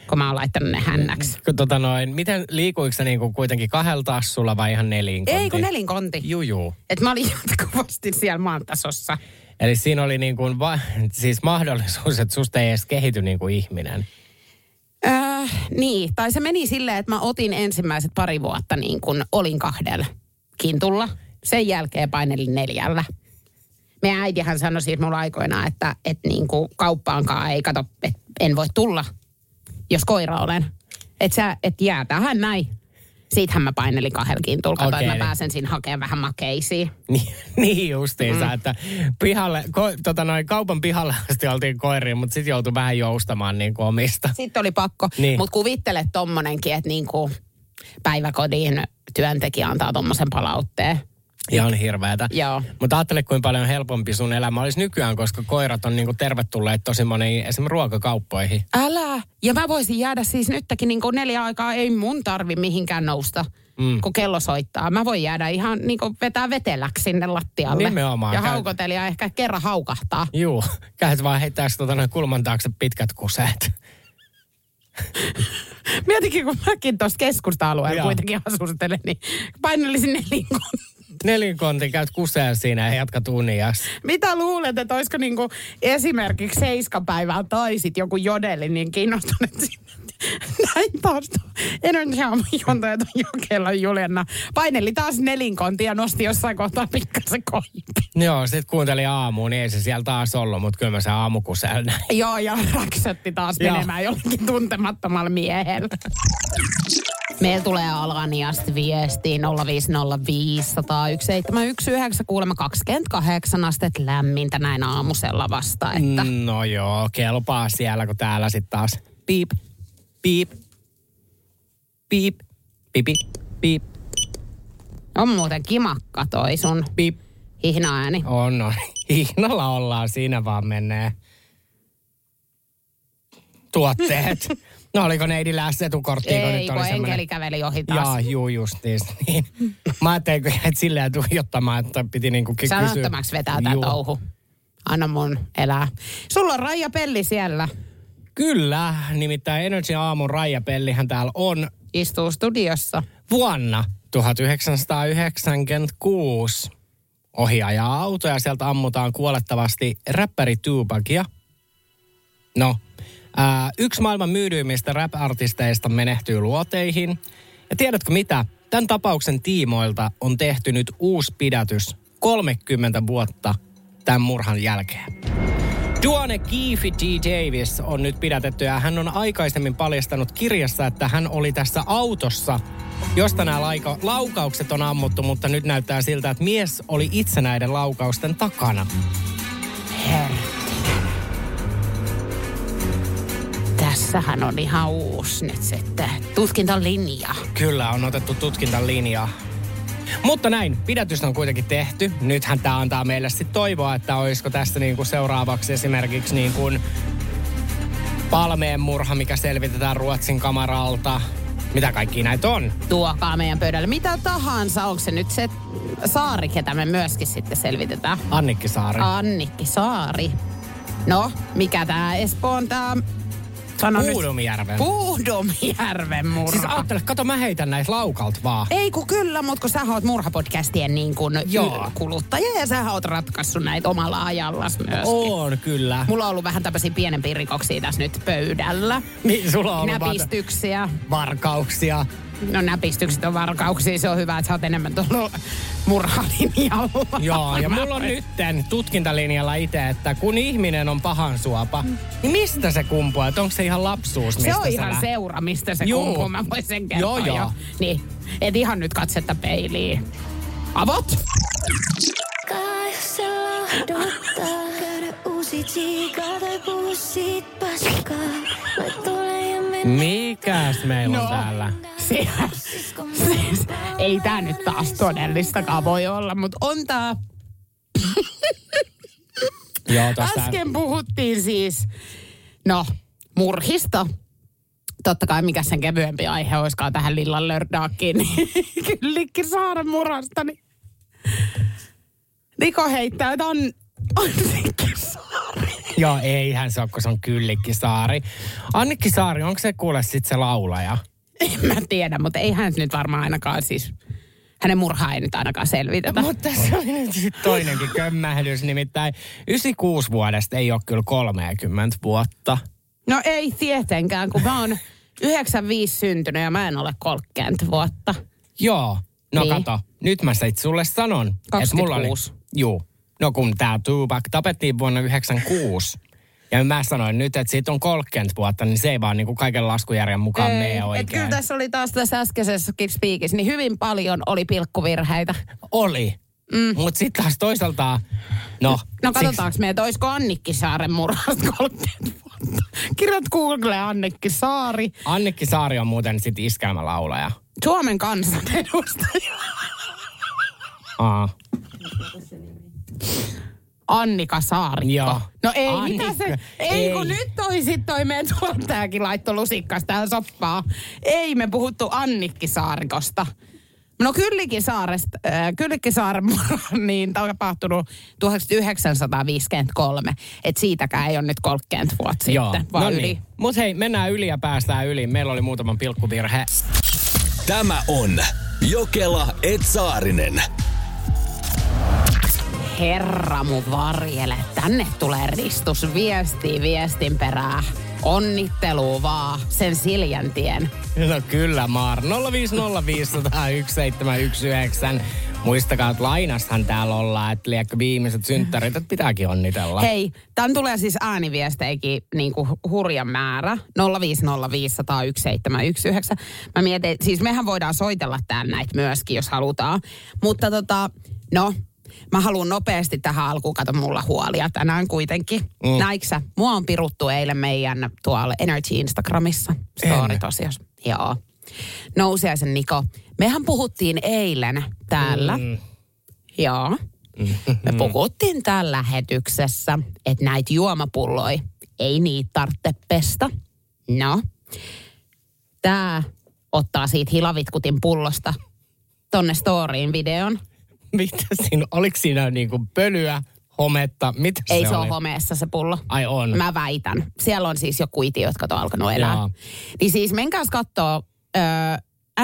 kun mä oon laittanut ne hännäksi. Kun Tota noin, miten liikuiko sä niinku kuitenkin kahdella tassulla vai ihan nelinkonti? Ei kun nelinkonti. Juu, juu. Että mä olin [laughs] jatkuvasti siellä maan tasossa. Eli siinä oli niin kuin va- siis mahdollisuus, että susta ei edes kehity niin kuin ihminen. Äh, niin, tai se meni silleen, että mä otin ensimmäiset pari vuotta niin kuin olin kahdella kintulla. Sen jälkeen painelin neljällä. Meidän äitihän sanoi siis mulla aikoinaan, että, että niin kuin kauppaankaan ei kato, että en voi tulla, jos koira olen. Että sä, et jää tähän näin. Siitähän mä painelin kahdella kintulla. Kato, Okei. että mä pääsen siinä hakemaan vähän makeisiin. [laughs] Niin, niin justiinsa, mm. että pihalle, ko, tota noin, kaupan pihalle asti oltiin koiriin, mutta sitten joutui vähän joustamaan niin kuin omista. Sitten oli pakko. Niin. Mutta kuvittele tommonenkin, että niin kuin päiväkodin työntekijä antaa tommosen palautteen. Ihan hirveätä. Joo. Mutta ajattele, kuinka paljon helpompi sun elämä olisi nykyään, koska koirat on niinku tervetulleet tosi moniin esimerkiksi ruokakauppoihin. Älä. Ja mä voisin jäädä siis nytkin niin kuin neljä aikaa, ei mun tarvi mihinkään nousta, mm. kun kello soittaa. Mä voin jäädä ihan niin kuin vetää veteläksi sinne lattialle. Nimenomaan. Ja Käy- haukotella ja ehkä kerran haukahtaa. Juu, käyt vaan heittääks tota kulman taakse pitkät kuseet. Mietikin, kun mäkin tuossa keskusta-alueella Joo. kuitenkin asustelen, niin painellisin nelinkon. Nelinkonti käyt kuseen siinä ja jatkat unias. Mitä luulet, että olisiko niinku esimerkiksi seiskapäivää tai sit joku jodeli niin kiinnostuneet siitä? [laughs] Näin taas Energy Aamun juontajat on Jokela Juliana. Paineli taas nelinkonti ja nosti jossain kohtaa pikkasen koipi. Joo, sit kuuntelin aamuun, niin ei se siellä taas ollut, mutta kyllä mä sen aamukuseen näin. Joo, ja [laughs] räksätti taas menemään jollekin tuntemattomalle miehelle. Meillä tulee Alaniasta viestiin 050501719 kuulemma 28 astetta lämmintä näin aamusella vasta, että mm. No joo, kelpaa siellä, kun täällä sitten taas piip, piip, piip, pipi, piip, on muuten kimakka toi sun piip. hihna-ääni. On, on. Hihnalla ollaan, siinä vaan menee tuotteet. [laughs] No oliko neidillä etukorttia, kun Ei, nyt kun oli enkeli käveli ohi taas. Jaa, juu, justiis. Niin. Mä ajattelin, kun jäit silleen tuijottamaan, että piti niinku ky- kysyä. Sanottomaksi vetää tää touhu. Anna mun elää. Sulla on Raija Pelli siellä. Kyllä, nimittäin Energy Aamun Raija-pellihän täällä on Istuu studiossa. vuonna 1996 ohi ajaa auto ja sieltä ammutaan kuolettavasti räppäri Tupacia. No, ää, yksi maailman myydyimmistä rap-artisteista menehtyy luoteihin. Ja tiedätkö mitä? Tämän tapauksen tiimoilta on tehty nyt uusi pidätys 30 vuotta tämän murhan jälkeen. Duane Keefe G. Davis on nyt pidätetty ja hän on aikaisemmin paljastanut kirjassa, että hän oli tässä autossa, josta nämä laika- laukaukset on ammuttu, mutta nyt näyttää siltä, että mies oli itse näiden laukausten takana. Tässähän on ihan uusi nyt sitten tutkintalinja. Kyllä, on otettu tutkintalinjaa. Mutta näin, pidätys on kuitenkin tehty. Nythän tämä antaa meille sitten toivoa, että olisiko tässä niinku seuraavaksi esimerkiksi niin kuin Palmeen murha, mikä selvitetään Ruotsin kamaralta. Mitä kaikki näitä on? Tuokaa meidän pöydälle mitä tahansa. Onko se nyt se Saari, ketä me myöskin sitten selvitetään? Annikki Saari. Annikki Saari. No, mikä tämä Espoon tämä... Sano nyt. Puudumjärven. Puudumjärven murha. Siis ajattele, kato mä heitän näitä laukalta vaan. Ei kun kyllä, mutta kun sä oot murhapodcastien niin kuin Joo. kuluttaja ja sä oot ratkaissut näitä omalla ajallas myöskin. On kyllä. Mulla on ollut vähän tämmöisiä pienempiä rikoksia tässä nyt pöydällä. Niin, sulla on ollut Näpistyksiä. varkauksia. No näpistykset on varkauksia, se on hyvä, että sä oot enemmän tullut murhalinjalla. Joo, ja mulla on nytten tutkintalinjalla itse, että kun ihminen on pahan suopa, niin mistä se kumpuaa? Että onko se ihan lapsuus, mistä Se on ihan lä- seura, mistä se Juu. kumpuu. Mä voin sen kertoa Joo, joo. jo. Niin, et ihan nyt katsetta peiliin. Avot! Jos se lohduttaa, käydä uusi tsiika tai puhu siitä paskaa. Vai tule ja mene. Mikäs meillä on No. täällä? Siis, siis, ei tää nyt taas todellistakaan voi olla, mutta on tää. Joo, tossa. Äsken puhuttiin siis, no, murhista. Totta kai mikä sen kevyempi aihe olisikaan tähän Lillan lördaakin. Niin [laughs] Kyllikki Saaren murhasta. Niin. Niko heittää, että on, on Saari. Joo, eihän se ole, kun se on Kyllikki Saari. Annikki Saari, onko se kuule sit se laulaja? En mä tiedä, mutta ei hän nyt varmaan ainakaan siis, hänen murhaa ei nyt ainakaan selvitetä. Mutta se oli nyt toinenkin kömmähdys, nimittäin 96 vuodesta ei ole kyllä 30 vuotta. No ei tietenkään, kun mä oon 95 syntynyt ja mä en ole 30 vuotta. Joo, no Niin. kato, nyt mä sit sulle sanon. että mulla oli, 26. juu, no kun tää Tupac tapettiin vuonna 96. Ja mä sanoin nyt, että siitä on 30 vuotta, niin se ei vaan niinku kaiken laskujärjen mukaan mene et oikein. kyllä tässä oli taas tässä äskeisessä spiikissä, niin hyvin paljon oli pilkkuvirheitä. Oli. Mm. Mutta sitten taas toisaalta, no... No katsotaanko me, että olisiko Annikki Saaren murhasta 30 vuotta. Kirjoit Google Annikki Saari. Annikki Saari on muuten sit iskelmälaulaja. Suomen kansanedustaja. Aa. Annika Saarikko. Joo. No ei, Annikka. mitä se? Ei, Ei. kun nyt toi sit toi meidän tuottajakin laitto lusikkas tähän soppaa. Ei me puhuttu Annikki Saarikosta. No Kyllikin saaresta, äh, Kyllikin [laughs] niin tapahtunut 1953. Että siitäkään ei ole nyt 30 vuotta Joo, sitten, vaan no yli. niin. Mut hei, mennään yli ja päästään yli. Meillä oli muutaman pilkkuvirhe. Tämä on Jokela Etsaarinen. Herra mun varjele, tänne tulee ristus viesti viestin perää. Onnitteluu vaan sen Siljantien. No kyllä, Maar. 050501719. Muistakaa, että lainashan täällä ollaan, että liekö viimeiset synttärit, että pitääkin onnitella. Hei, tän tulee siis ääniviesteikin niin kuin hurjan määrä. 050501719. Mä mietin, siis mehän voidaan soitella täällä näitä myöskin, jos halutaan. Mutta tota, no, mä haluan nopeasti tähän alkuun, kato mulla huolia tänään kuitenkin. Mm. Näiksä? Mua on piruttu eilen meidän tuolla Energy Instagramissa. Story En. tosiaan. Joo. Nousiaisen Niko. Mehän puhuttiin eilen täällä. Mm. Joo. Me puhuttiin täällä lähetyksessä, että näitä juomapulloja ei niitä tarvitse pestä. No, tää ottaa siitä hilavitkutin pullosta tonne storyin videon. Mitä siinä, oliko siinä niinku pölyä, hometta, mitä Ei se se ole homeessa se pullo. Ai on. Mä väitän. Siellä on siis joku iti, jotka on alkanut elää. Joo. Niin siis menkääs kattoo ö,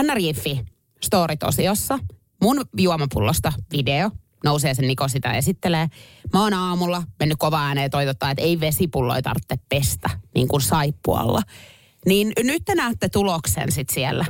NRJFi story-tosiossa mun juomapullosta video. nousee sen Niko sitä esittelee. Mä oon aamulla mennyt kova ääneen toitottaa, että ei vesipulloja tarvitse pestä, niin kuin saippualla. Niin nyt te näette tuloksen sit siellä.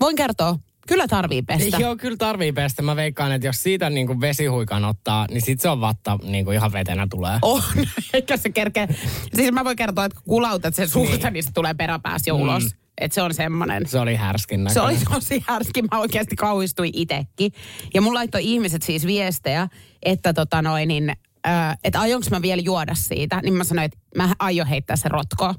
Voin kertoa, kyllä tarvii pestä. Joo, kyllä tarvii pestä. Mä veikkaan, että jos siitä niin kuin vesihuikan ottaa, niin sit se on vatta niin kuin ihan vetenä tulee. On, [laughs] eikä se kerkeä. Siis mä voin kertoa, että kun kulautat sen suusta, niin, niin se tulee peräpäässä jo ulos. Mm. Että se on semmoinen. Se oli härskin Se oli näköinen. tosi härski. Mä oikeasti kauhistuin itekin. Ja mun laittoi ihmiset siis viestejä, että tota noin, niin, äh, että aionko mä vielä juoda siitä. Niin mä sanoin, että mä aion heittää sen rotkoon,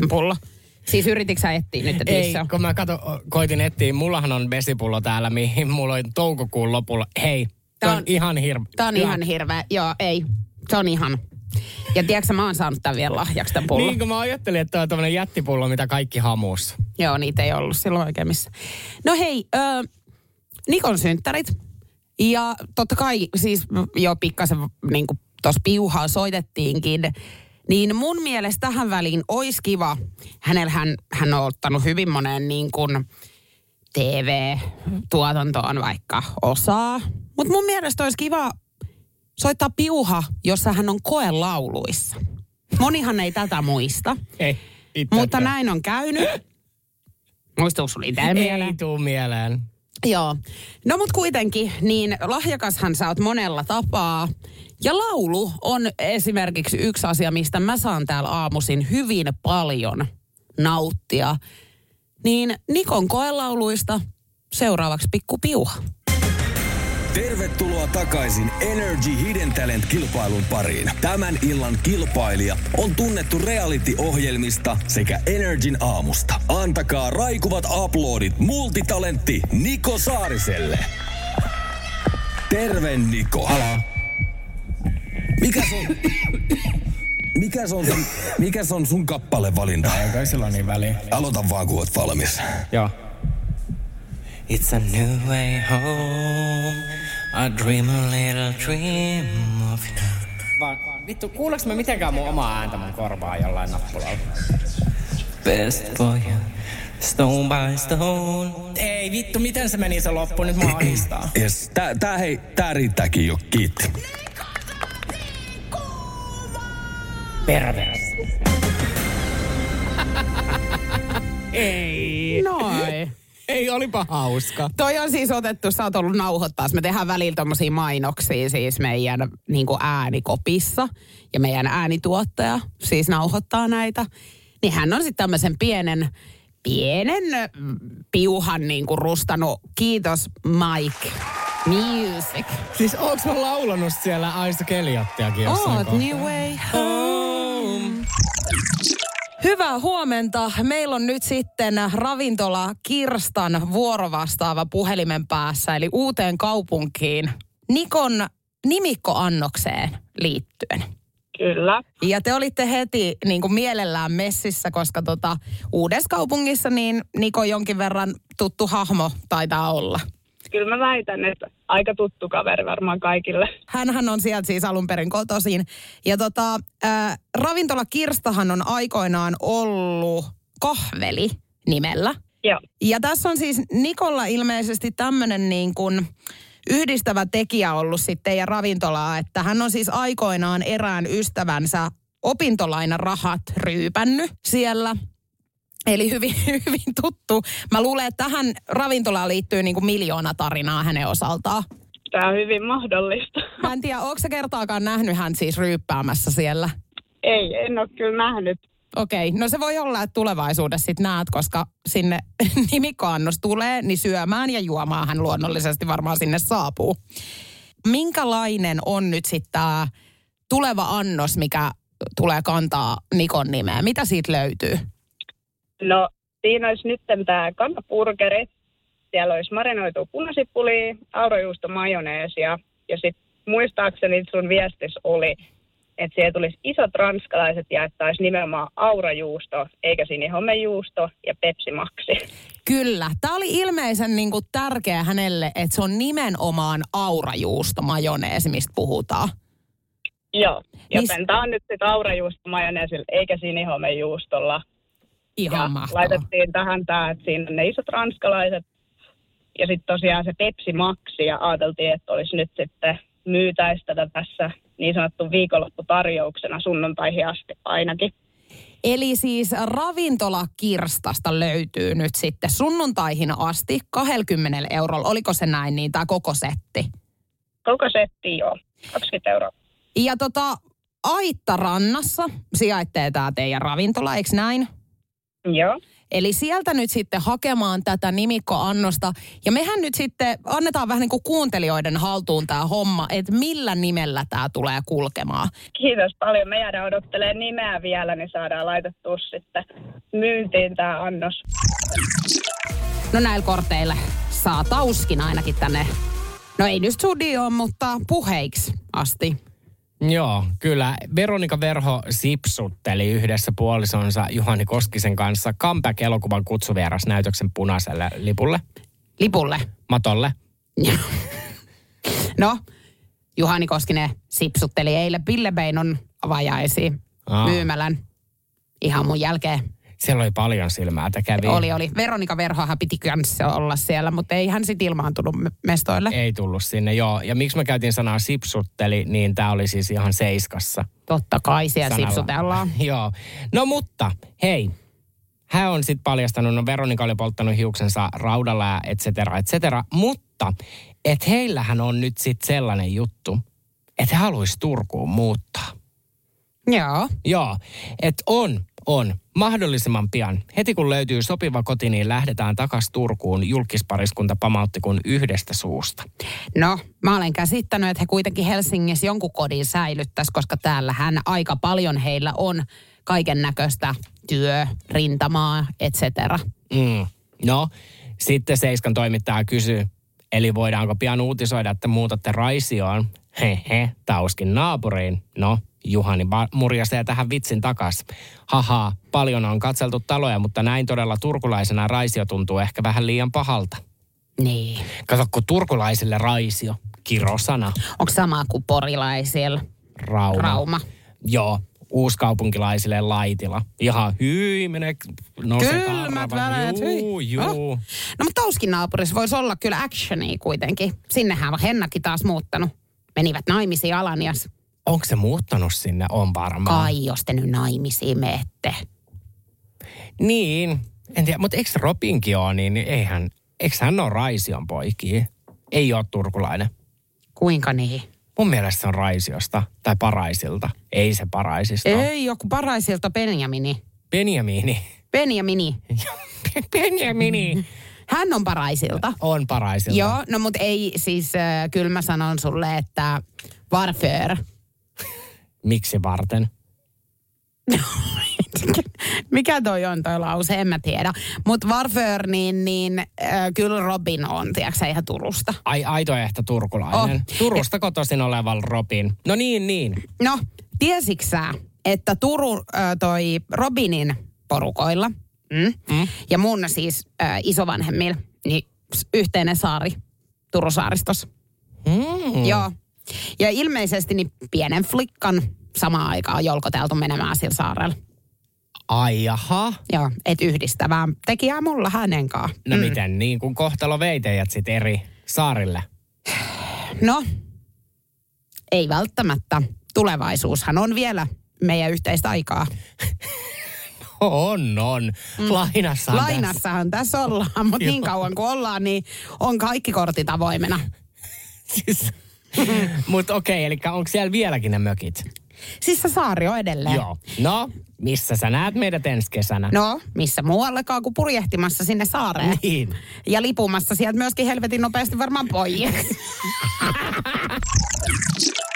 sen pullo. Siis yrititkö sä etsiä nyt, että Ei, on? kun mä kato, koitin etsiä, mullahan on vesipullo täällä, mihin mulla oli toukokuun lopulla. Hei, tää Tää on, on- ihan hirveä. Tää on ihan hirveä. Joo, ei. Se on ihan. Ja tiedätkö, mä oon saanut tämän vielä lahjaksi tämän pullon. Niin kuin mä ajattelin, että toi on tämmönen jättipullo, mitä kaikki hamuus. Joo, niitä ei ollut silloin oikein missä. No hei, ö, Nikon synttärit. Ja totta kai siis jo pikkasen niin kuin tuossa piuhaa soitettiinkin. Niin mun mielestä tähän väliin olisi kiva. Hänellä hän, hän on ottanut hyvin moneen niin kuin TV-tuotantoon vaikka osaa. Mutta mun mielestä olisi kiva soittaa piuha, jossa hän on koelauluissa. Monihan ei tätä muista. Ei, Mutta näin on käynyt. Muistuuko sulla itse mieleen? Ei tuu mieleen. Joo. No mut kuitenkin, niin lahjakashan sä oot monella tapaa. Ja laulu on esimerkiksi yksi asia, mistä mä saan täällä aamuisin hyvin paljon nauttia. Niin Nikon koelauluista seuraavaksi pikku piuha. Tervetuloa takaisin Energy Hidden Talent-kilpailun pariin. Tämän illan kilpailija on tunnettu reality-ohjelmista sekä Energyn aamusta. Antakaa raikuvat aplodit multitalentti Niko Saariselle. Terve Niko. Alo. Mikä se on? Mikä se on, sun, mikä se on sun kappalevalinta? Ei kai sillä niin väliä. Aloita vaan, kun oot valmis. Joo. It's a new way home. I dream a little dream of Vaan, vittu, kuuleeko mä mitenkään mun omaa ääntä mun korvaa jollain nappulalla? Best for you, stone by stone. Ei vittu, miten se meni se loppu? Nyt mä ahdistaa. [clears throat] Yes, tää, tää, hei, tää riittääkin jo, kiitti. Pervers. Ei. Noin. [laughs] Ei, olipa hauska. Toi on siis otettu, sä oot ollut nauhoittaa. Me tehdään välillä tommosia mainoksia siis meidän niin äänikopissa. Ja meidän äänituottaja siis nauhoittaa näitä. Niin hän on sitten tämmöisen pienen, pienen mm, piuhan niin kuin rustanut. Kiitos Mike. Music. Siis mä laulanut siellä Aista Keliottiakin jossain Oot? New Way Home. Hyvää huomenta. Meillä on nyt sitten ravintola Kirstan vuorovastaava puhelimen päässä, eli uuteen kaupunkiin Nikon nimikkoannokseen liittyen. Kyllä. Ja te olitte heti niin kuin mielellään messissä, koska tota, uudessa kaupungissa niin Niko jonkin verran tuttu hahmo taitaa olla. Kyllä mä väitän, että aika tuttu kaveri varmaan kaikille. Hänhän on sieltä siis alun perin kotoisin. Ja tota, ää, ravintola Kirstahan on aikoinaan ollut kahveli nimellä. Joo. Ja tässä on siis Nikolla ilmeisesti tämmöinen niin kuin yhdistävä tekijä ollut sitten teidän ravintolaa, että hän on siis aikoinaan erään ystävänsä opintolainarahat ryypännyt siellä. Eli hyvin, [laughs] hyvin tuttu. Mä luulen, että tähän ravintolaan liittyy niin kuin miljoona tarinaa hänen osaltaan. Tämä on hyvin mahdollista. Mä en tiedä, onko sä kertaakaan nähnyt hän siis ryyppäämässä siellä? Ei, en ole kyllä nähnyt. Okei, no se voi olla, että tulevaisuudessa sit näet, koska sinne [laughs] nimikkoannos tulee, niin syömään ja juomaan hän luonnollisesti varmaan sinne saapuu. Minkälainen on nyt sitten tämä tuleva annos, mikä tulee kantaa Nikon nimeä? Mitä siitä löytyy? No, siinä olisi nyt tämä kantapurkeri. Siellä olisi marinoitu punasipulia, aurajuusto, majoneesia. Ja sitten muistaakseni sun viestis oli, että siellä tulisi isot ranskalaiset ja että olisi nimenomaan aurajuusto, eikä sinihomejuusto ja pepsimaksi. Kyllä. Tämä oli ilmeisen niin kuin tärkeä hänelle, että se on nimenomaan aurajuusto majoneesi, mistä puhutaan. Joo, Mis- joten tämä on nyt sitten aurajuusto majoneesilla eikä sinihomejuustolla. Ihan ja laitettiin tähän tämä, että siinä ne isot ranskalaiset Ja sitten tosiaan se Pepsi Maxi ja ajateltiin, että olisi nyt sitten myytäisi tätä tässä niin sanottu viikonlopputarjouksena sunnuntaihin asti ainakin. Eli siis ravintolakirstasta löytyy nyt sitten sunnuntaihin asti 20 eurolla. Oliko se näin niin, tämä koko setti? Koko setti joo, 20 euroa. Ja tota, Aittarannassa sijaitsee tämä teidän ravintola, eikö näin? Joo. Eli sieltä nyt sitten hakemaan tätä nimikkoannosta. Ja mehän nyt sitten annetaan vähän niin kuin kuuntelijoiden haltuun tämä homma, että millä nimellä tämä tulee kulkemaan. Kiitos paljon. Me jäädään odottelemaan nimeä vielä, niin saadaan laitettua sitten myyntiin tämä annos. No näillä korteilla saa tauskin ainakin tänne, no ei nyt studioon, mutta puheiksi asti. Joo, kyllä. Veronika Verho sipsutteli yhdessä puolisonsa Juhani Koskisen kanssa Comeback-elokuvan kutsuvieras näytöksen punaiselle lipulle, Lipulle. matolle. [laughs] No, Juhani Koskinen sipsutteli eilen Ville Beinon avajaisiin Aa. myymälän ihan mun jälkeen. Siellä oli paljon silmää tekeviä. Oli, oli. Veronika Verhohan piti kanssa olla siellä, mutta ei hän sitten ilmaantunut me- mestoille. Ei tullut sinne, joo. Ja miksi mä käytin sanaa sipsutteli, niin tämä oli siis ihan seiskassa. Totta kai siellä sanalla. sipsutellaan. [laughs] Joo. No mutta, hei. Hän on sitten paljastanut, no Veronika oli polttanut hiuksensa raudalla ja et cetera, et cetera. Mutta, että heillähän on nyt sitten sellainen juttu, että he haluaisi Turkuun muuttaa. Joo. Joo, että on, on. Mahdollisimman pian. Heti kun löytyy sopiva koti, niin lähdetään takas Turkuun. Julkispariskunta pamautti kuin yhdestä suusta. No, mä olen käsittänyt, että he kuitenkin Helsingissä jonkun kodin säilyttäisi, koska täällähän aika paljon heillä on kaiken näköistä työ, rintamaa, et cetera. Mm. No, sitten Seiskan toimittaja kysyy, eli voidaanko pian uutisoida, että muutatte Raisioon? He he, tauskin naapuriin. No, Juhani va- murjasee tähän vitsin takas. Haha, paljon on katseltu taloja, mutta näin todella turkulaisena Raisio tuntuu ehkä vähän liian pahalta. Niin. Kato, kun turkulaisille Raisio, kirosana, Onko sama kuin porilaisilla? Rauma. Rauma. Joo, uuskaupunkilaisille Laitila. Ihan hyi, menee, nousee Kylmät väleet, Juu, hyi. juu. Oh. No mutta Tauskin naapurissa voisi olla kyllä actionia kuitenkin. Sinnehän on Hennakin taas muuttanut. Menivät naimisiin Alanias. Onko se muuttanut sinne? On varmaan. Kai, jos te nyt naimisiin meette. Niin, en tiedä, mutta eikö Robinkin ole niin, niin eihän, eikö hän ole Raision poikia? Ei ole turkulainen. Kuinka niin? Mun mielestä se on Raisiosta tai Paraisilta. Ei se Paraisista. Ei, joku paraisilta Benjamini. Benjamini. Benjamini. [laughs] Benjamini. Hän on paraisilta. On Paraisilta. Joo, no mutta ei siis, äh, kyllä mä sanon sulle, että varför. Miksi varten? [laughs] Mikä toi on toi lause, en mä tiedä. Mutta varför, niin, niin äh, kyllä Robin on, tiedätkö ihan Turusta. Ai aito ehto turkulainen. Oh. Turusta kotoisin olevan Robin. No niin, niin. No, tiesitkö sä, että Turun äh, toi Robinin porukoilla mm, mm. ja mun siis äh, isovanhemmilla, niin yhteinen saari Turun saaristos. Mm. Joo. Ja ilmeisesti niin pienen flikkan samaan aikaan jolkoteltu menemään sillä saarella. Ai jaha. Joo, et yhdistävää tekijää mulla hänen kanssa. No mm. miten niin, kun kohtalo vei teidät sit eri saarille? No, ei välttämättä. Tulevaisuushan on vielä meidän yhteistä aikaa. On, on. Mm. Lainassa Lainassahan tässä ollaan, mutta niin kauan kuin ollaan, niin on kaikki kortit avoimena. Siis, [laughs] Mutta okei, eli onko siellä vieläkin ne mökit? Siis se saari on edelleen. Joo. No, missä sä näet meidät ensi kesänä? No, missä muuallekaan kuin purjehtimassa sinne saareen. Niin. Ja lipumassa sieltä myöskin helvetin nopeasti varmaan pois. [laughs]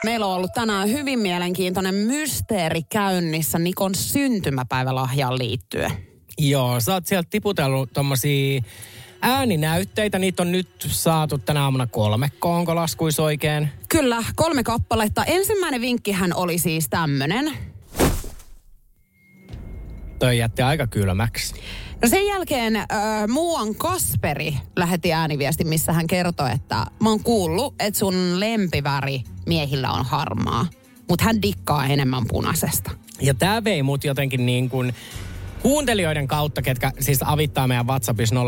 Meillä on ollut tänään hyvin mielenkiintoinen mysteeri käynnissä Nikon syntymäpäivälahjaan liittyen. Joo, sä oot sieltä tiputellut tommosia ääninäytteitä. Niitä on nyt saatu tänä aamuna kolme, onko laskuis oikein? Kyllä, kolme kappaletta. Ensimmäinen vinkkihän oli siis tämmönen. Toi jätti aika kylmäksi. No sen jälkeen äh, muuan Kasperi lähetti ääniviesti, missä hän kertoi, että mä oon kuullut, että sun lempiväri miehillä on harmaa. Mutta hän dikkaa enemmän punaisesta. Ja tää vei mut jotenkin niin kuin kuuntelijoiden kautta, ketkä siis avittaa meidän WhatsAppissa 050501719,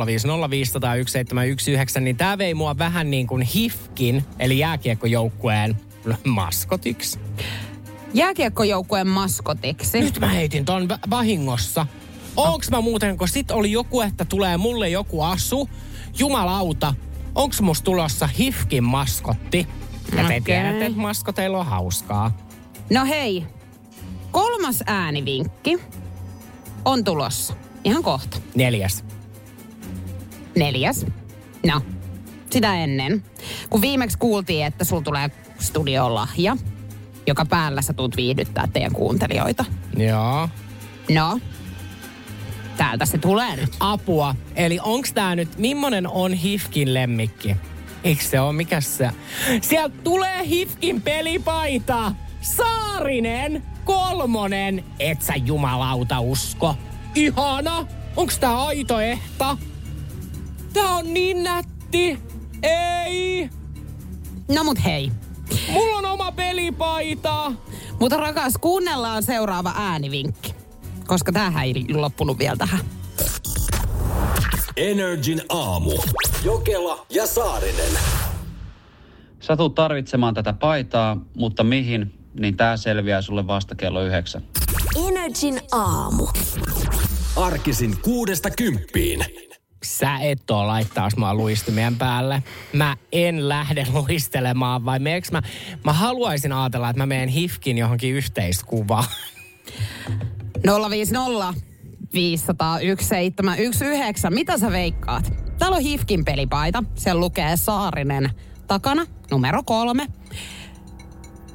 niin tämä vei mua vähän niin kuin HIFKin, eli jääkiekkojoukkueen maskotiksi. Jääkiekkojoukkueen maskotiksi. Nyt mä heitin ton va- vahingossa. Onks mä muuten, kun sit oli joku, että tulee mulle joku asu, jumalauta, onks musta tulossa HIFKin maskotti? Ja te tiedätte, että maskoteilla on hauskaa. No hei, kolmas äänivinkki on tulossa. Ihan kohta. Neljäs. Neljäs. No, sitä ennen. Kun viimeksi kuultiin, että sul tulee studioon lahja, joka päällä sä tulet viihdyttää teidän kuuntelijoita. Joo. No, täältä se tulee nyt. Apua. Eli onks tää nyt, millainen on Hifkin lemmikki? Eikö se ole, mikä se? Sieltä tulee Hifkin pelipaita. Saarinen, kolmonen, et sä jumalauta usko. Ihana. Onks tää aito ehta? Tää on niin nätti. Ei. No mut hei. Mulla on oma pelipaita. Mutta rakas, kuunnellaan seuraava äänivinkki. Koska tämähän ei loppunut vielä tähän. Energin aamu. Jokela ja Saarinen. Sä tulet tarvitsemaan tätä paitaa, mutta mihin, niin tää selviää sulle vasta kello yhdeksän. Energin aamu. Arkisin kuudesta kymppiin. Sä et oo laittaa mua luistimien päälle. Mä en lähde luistelemaan, vai meeks mä... Mä haluaisin ajatella, että mä menen hifkin johonkin yhteiskuvaan. 050 501 719. Mitä sä veikkaat? Täällä on Hifkin pelipaita. Siellä lukee Saarinen takana, numero kolme.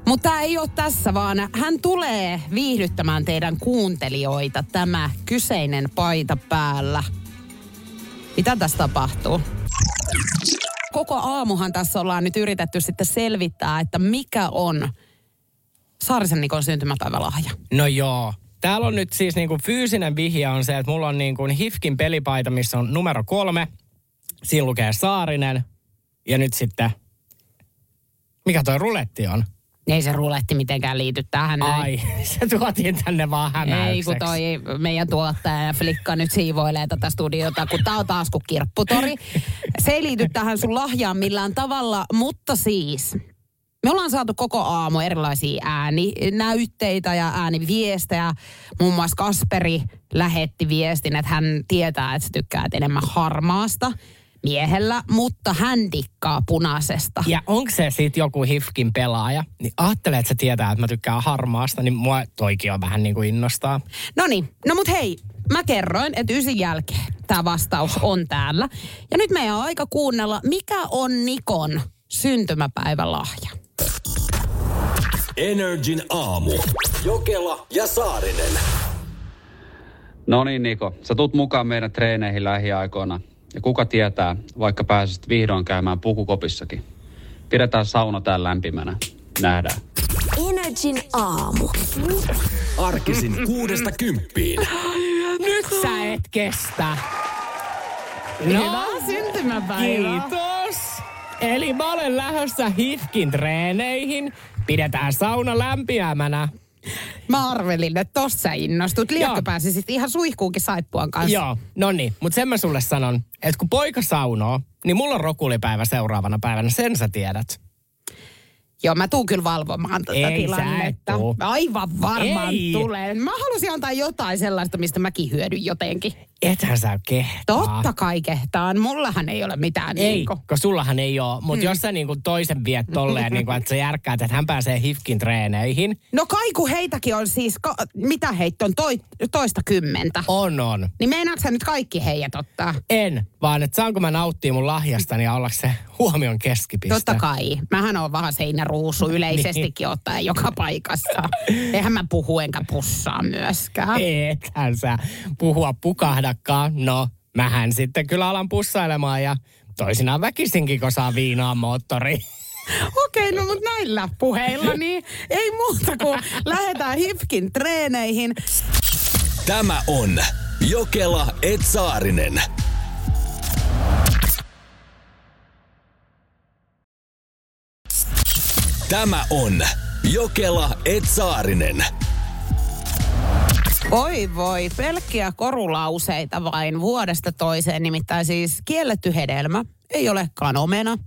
Mutta ei ole tässä, vaan hän tulee viihdyttämään teidän kuuntelijoita tämä kyseinen paita päällä. Mitä tässä tapahtuu? Koko aamuhan tässä ollaan nyt yritetty sitten selvittää, että mikä on Saarisen Nikon syntymäpäivälahja. No joo. Täällä on nyt siis niinku fyysinen vihja on se, että mulla on niinku hifkin pelipaita, missä on numero kolme. Siinä lukee Saarinen. Ja nyt sitten... Mikä toi ruletti on? Ei se ruletti mitenkään liity tähän näin. Ai, [laughs] se tuotiin tänne vaan Ei, kun hämäykseksi. toi meidän tuottaja ja Flikka nyt siivoilee tätä studiota, kun tää on taas kuin kirpputori. [laughs] Se ei liity tähän sun lahjaan millään tavalla, mutta siis me ollaan saatu koko aamu erilaisia ääninäytteitä ja ääniviestejä. Muun muassa Kasperi lähetti viestin, että hän tietää, että sä tykkäät enemmän harmaasta miehellä, mutta hän dikkaa punaisesta. Ja onko se sitten joku hifkin pelaaja? Niin ajattelee, että se tietää, että mä tykkään harmaasta, niin mua toikin on vähän niin kuin innostaa. No niin, no mut hei, mä kerroin, että ysin jälkeen tämä vastaus on täällä. Ja nyt meidän on aika kuunnella, mikä on Nikon syntymäpäivälahja. Energin aamu. Jokela ja Saarinen. No niin Niko, sä tulet mukaan meidän treeneihin lähiaikoina. Ja kuka tietää, vaikka pääsisit vihdoin käymään pukukopissakin. Pidetään sauna täällä lämpimänä. Nähdään. Energin aamu. Arkisin kuudesta kymppiin. Nyt sä et kestä. Hyvää syntymäpäivää. Kiitos. Eli mä olen lähdössä hifkin treeneihin. Pidetään sauna lämpiämänä. Mä arvelin, että tossa innostut. Liekö pääsisit ihan suihkuunkin saippuan kanssa? Joo, no niin. Mutta sen mä sulle sanon, että kun poika saunoo, niin mulla on rokulipäivä seuraavana päivänä. Sen sä tiedät. Joo, mä tuun kyllä valvomaan tätä Ei tilannetta. Aivan varmaan Ei. tulee. Mä halusin antaa jotain sellaista, mistä mäkin hyödyn jotenkin. Ethän sä kehtaa. Totta kai kehtaan. Mullahan ei ole mitään Ei, niinku. kun sullahan ei ole. Mutta mm. jos sä niinku toisen viet tolleen, niinku, että sä järkkäät, että hän pääsee hifkin treeneihin. No kaiku heitäkin on siis, ka- mitä heitä on, toi, toista kymmentä. On, on. Niin meinaatko sä nyt kaikki heijät ottaa? En, vaan että saanko mä nauttia mun lahjastani ja olla se huomion keskipiste. Totta kai. Mähän on vähän seinäruusu yleisestikin ottaen joka paikassa. [laughs] Eihän mä puhu enkä pussaa myöskään. Ethän sä puhua pukahdakaan. No, mähän sitten kyllä alan pussailemaan ja toisinaan väkisinkin, kun saa viinaa moottori. [laughs] Okei, no mutta näillä puheilla niin ei muuta kuin lähdetään Hifkin treeneihin. Tämä on Jokela et Saarinen. Tämä on Jokela et Saarinen. Oi voi, pelkkiä korulauseita vain vuodesta toiseen. Nimittäin siis kielletty hedelmä ei olekaan omena.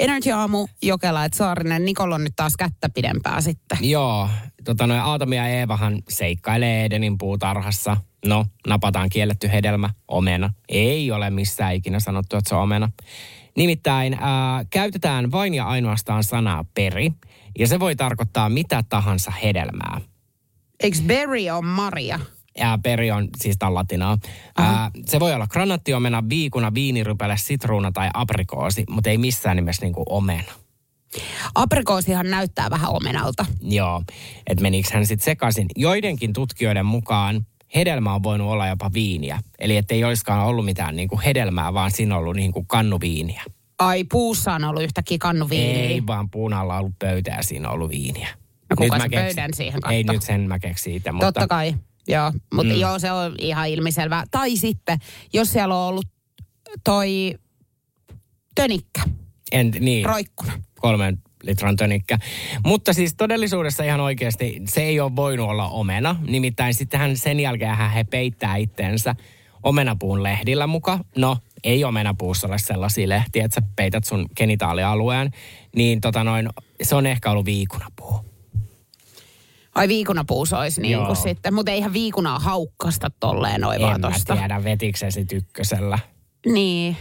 Energy Aamu, Jokela, et Saarinen, Nikolla on nyt taas kättä pidempää sitten. Joo, tota noin Aatami ja Eevahan seikkailee Edenin puutarhassa. No, napataan kielletty hedelmä, omena. Ei ole missään ikinä sanottu, että se on omena. Nimittäin ää, käytetään vain ja ainoastaan sanaa peri, ja se voi tarkoittaa mitä tahansa hedelmää. Eikö berry on Maria? Ja peri on siis tämän latinaa. Ää, se voi olla granattiomena, viikuna, viinirypäle, sitruuna tai aprikoosi, mutta ei missään nimessä niinku omena. Aprikoosihan näyttää vähän omenalta. Joo, että menikö hän sitten sekaisin. Joidenkin tutkijoiden mukaan hedelmä on voinut olla jopa viiniä. Eli ettei olisikaan ollut mitään niinku hedelmää, vaan siinä on ollut niinku kannuviiniä. Ai, puussa on ollut yhtäkkiä kannu viiniä. Ei, vaan puun alla on ollut pöytä ja siinä on ollut viiniä. No kuka mä se keksin- pöydän siihen Ei kattoo? nyt sen mä keksin itse, mutta... Totta kai, joo. Mutta Mm. mm. joo, se on ihan ilmiselvää. Tai sitten, jos siellä on ollut toi tönikkä, En, niin, roikkuna. kolmen litran tönikkä. Mutta siis todellisuudessa ihan oikeasti se ei ole voinut olla omena. Nimittäin sittenhän sen jälkeen he peittää itteensä omenapuun lehdillä muka. No, ei omenapuussa ole sellaisia lehtiä, että sä peität sun genitaalialueen. Niin tota noin, se on ehkä ollut viikunapuu. Ai viikunapuus olisi niin kuin sitten. Mutta eihän viikunaa haukkasta tolleen noin En vaan mä tosta. tiedä, vetiksesi tykkösellä. Niin.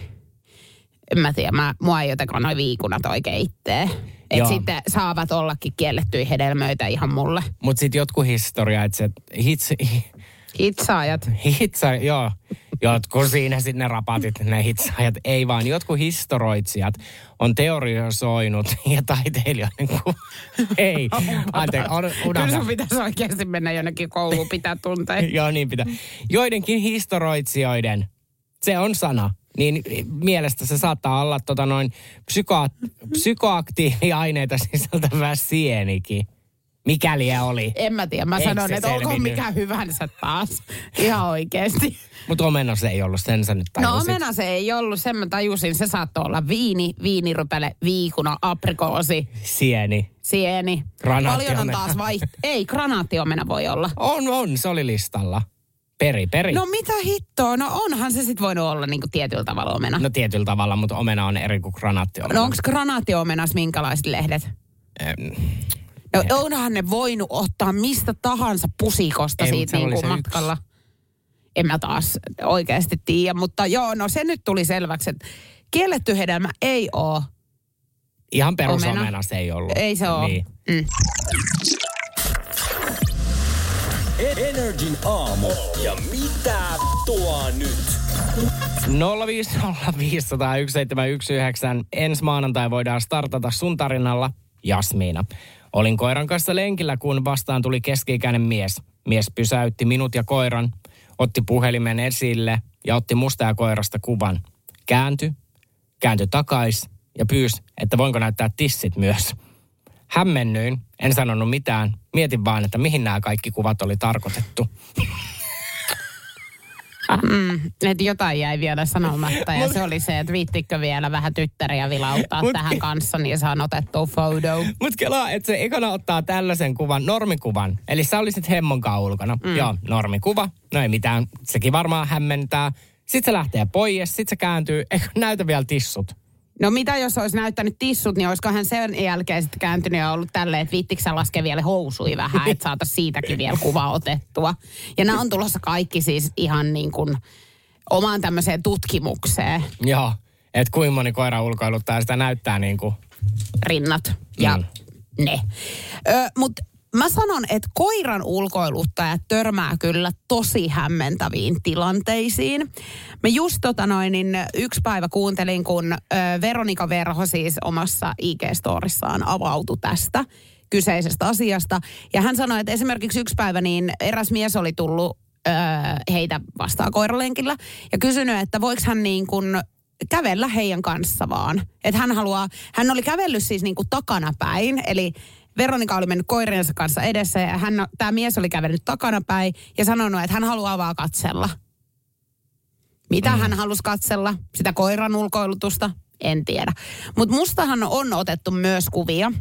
En mä tiedä, mä, mua ei jotenkaan noin viikunat oikein itteen. Et Joo. sitten saavat ollakin kiellettyjä hedelmöitä ihan mulle. Mutta sitten jotkut historia, että se hits, Hitsaajat. [laughs] hitsa, joo, jotkut siinä sitten ne rapatit, ne hitsaajat, ei vaan jotkut historioitsijat on teoriosoinut ja taiteilijoiden ku... [laughs] Ei, anteeksi, on, Kyllä sun pitäisi oikeasti mennä jonnekin kouluun pitää tunteja. [laughs] Joo, niin pitää. Joidenkin historioitsijoiden, se on sana, niin mielestä se saattaa olla tota noin psyko- psykoaktiiviaineita sisältävä sienikin. Mikäli oli. En mä tiedä, mä Eikö sanon, että olkoon selvinnyt? mikä hyvänsä taas. Ihan oikeasti. Mutta omena se ei ollut, sen sä nyt No tajusit. omena se ei ollut, sen mä tajusin. Se saattoi olla viini, viinirypäle, viikuna, aprikoosi, Sieni. sieni. Paljon on taas vaiht... [laughs] Ei, granaattiomena voi olla. On, on, se oli listalla. Peri, peri. No mitä hittoa? No onhan se sitten voinut olla niinku tietyllä tavalla omena. No tietyllä tavalla, mutta omena on eri kuin granaattiomena. No onko granaattiomenas minkälaiset lehdet? Em, No onhan ne voinut ottaa mistä tahansa pusikosta Ei, siitä niinku se matkalla. En mä taas oikeasti tiedä, mutta joo, no se nyt tuli selväksi, että kielletty hedelmä ei ole. Ihan perusomena Omena. se ei ollut. Ei se ole. Niin. Mm. Energin aamu. Ja mitä tuo nyt? 050501719. Ensi maanantai voidaan startata sun tarinalla Jasmiina. Olin koiran kanssa lenkillä, kun vastaan tuli keski-ikäinen mies. Mies pysäytti minut ja koiran, otti puhelimen esille ja otti musta ja koirasta kuvan. Kääntyi, kääntyi takais ja pyysi, että voinko näyttää tissit myös. Hämmennyin, en sanonut mitään. Mietin vaan, että mihin nämä kaikki kuvat oli tarkoitettu. Mm, että jotain jäi vielä sanomatta ja se oli se, että viittikö vielä vähän tyttäriä vilauttaa Mut- tähän kanssa, niin saan otettua photo. Mutta kelaa, että se ekana ottaa tällaisen kuvan, normikuvan. Eli sä olisit hemmonkaan ulkona. Mm. Joo, normikuva. No ei mitään, sekin varmaan hämmentää. Sitten se lähtee pois, sitten se kääntyy, eikö näytä vielä tissut. No mitä jos olisi näyttänyt tissut, niin olisiko hän sen jälkeen sitten kääntynyt ja ollut tälleen, että viittikö sä laskea vielä housui vähän, että saataisiin siitäkin vielä kuva otettua. Ja nämä on tulossa kaikki siis ihan niin kuin omaan tämmöiseen tutkimukseen Joo, että kuinka moni koira ulkoiluttaa sitä näyttää niin kuin, rinnat ja Mm. ne. Mutta mä sanon, että koiran ulkoiluttajat törmää kyllä tosi hämmentäviin tilanteisiin. Mä just tota noin, niin yksi päivä kuuntelin, kun ö, Veronika Verho siis omassa IG-storissaan avautui tästä kyseisestä asiasta. Ja hän sanoi, että esimerkiksi yksi päivä niin eräs mies oli tullut ö, heitä vastaan koiralenkillä ja kysynyt, että voiko hän niin kuin kävellä heidän kanssa vaan. Että hän haluaa, hän oli kävellyt siis niin kuin takanapäin, eli Veronika oli mennyt koiriensa kanssa edessä ja hän, tämä mies oli kävellyt takanapäin ja sanonut, että hän haluaa vaan katsella. Mitä mm. hän halusi katsella? Sitä koiran ulkoilutusta? En tiedä. Mutta mustahan on otettu myös kuvia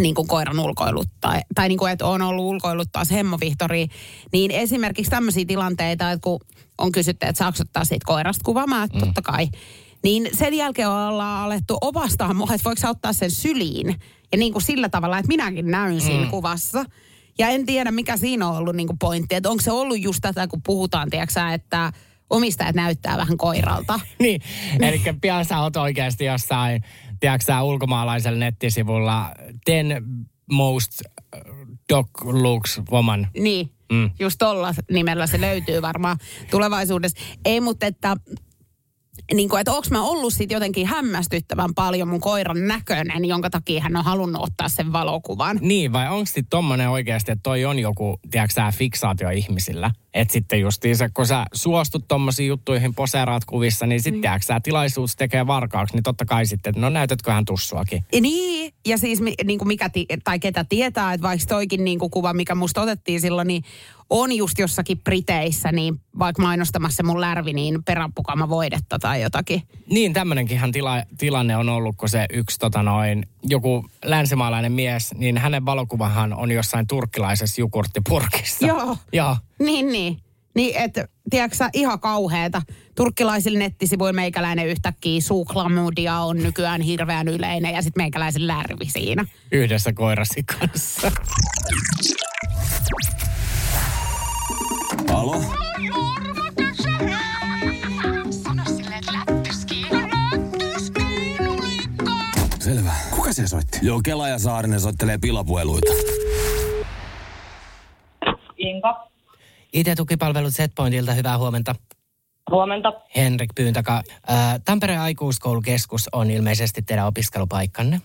niin kuin koiran ulkoiluttaa, tai niin kuin, että on ollut ulkoiluttaa hemmovihtori, niin esimerkiksi tämmöisiä tilanteita, että kun on kysytty, että saako ottaa siitä koirasta kuvaamaan, että totta kai, niin sen jälkeen ollaan alettu opastaa mua, että voiko ottaa sen syliin, ja niin kuin sillä tavalla, että minäkin näyn siinä kuvassa. Ja en tiedä, mikä siinä on ollut niin kuin pointti, että onko se ollut just tätä, kun puhutaan, tiedätkö että omistajat näyttää vähän koiralta. [laughs] Niin, eli pian sä oot oikeasti jossain, tiedätkö sä, ulkomaalaisella nettisivulla 10 most uh, dog looks woman. Niin, Mm. mm. just tolla nimellä se löytyy varmaan tulevaisuudessa. Ei, mutta että niin kuin, että onko mä ollut sit jotenkin hämmästyttävän paljon mun koiran näköinen, jonka takia hän on halunnut ottaa sen valokuvan. Niin, vai onko sitten tommonen oikeasti, että toi on joku, tiedätkö sä, fiksaatio ihmisillä? Että sitten justiinsa, kun sä suostut tommosiin juttuihin, poseeraat kuvissa, niin sitten, tiedätkö sä, tilaisuus tekee varkaaksi, niin totta kai sitten, että no näytätköhän tussuakin. Ja Niin, ja siis niin kuin mikä tai ketä tietää, että vaikka toikin niin kuin kuva, mikä musta otettiin silloin, niin on just jossakin Briteissä, niin vaikka mainostamassa mun lärvi, niin peräpukama voidetta tai jotakin. Niin, tämmöinenkinhän tila, tilanne on ollut, kun se yksi tota noin, joku länsimaalainen mies, niin hänen valokuvahan on jossain turkkilaisessa jukurttipurkissa. Joo. Joo. Niin, niin. Niin, että tiedätkö ihan kauheeta. Turkkilaisilla nettisivuilla meikäläinen yhtäkkiä suuklamudia on nykyään hirveän yleinen ja sitten meikäläisen lärvi siinä. Yhdessä koirasi kanssa. Alo? Selvä. Kuka se soitti? Joo, Kela ja Saarinen soittelee pilapueluita. Inka, IT-tukipalvelut Setpointilta, hyvää huomenta. huomenta. Henrik Pyyntaka. Ää, Tampereen aikuiskoulukeskus on ilmeisesti teidän opiskelupaikkanne.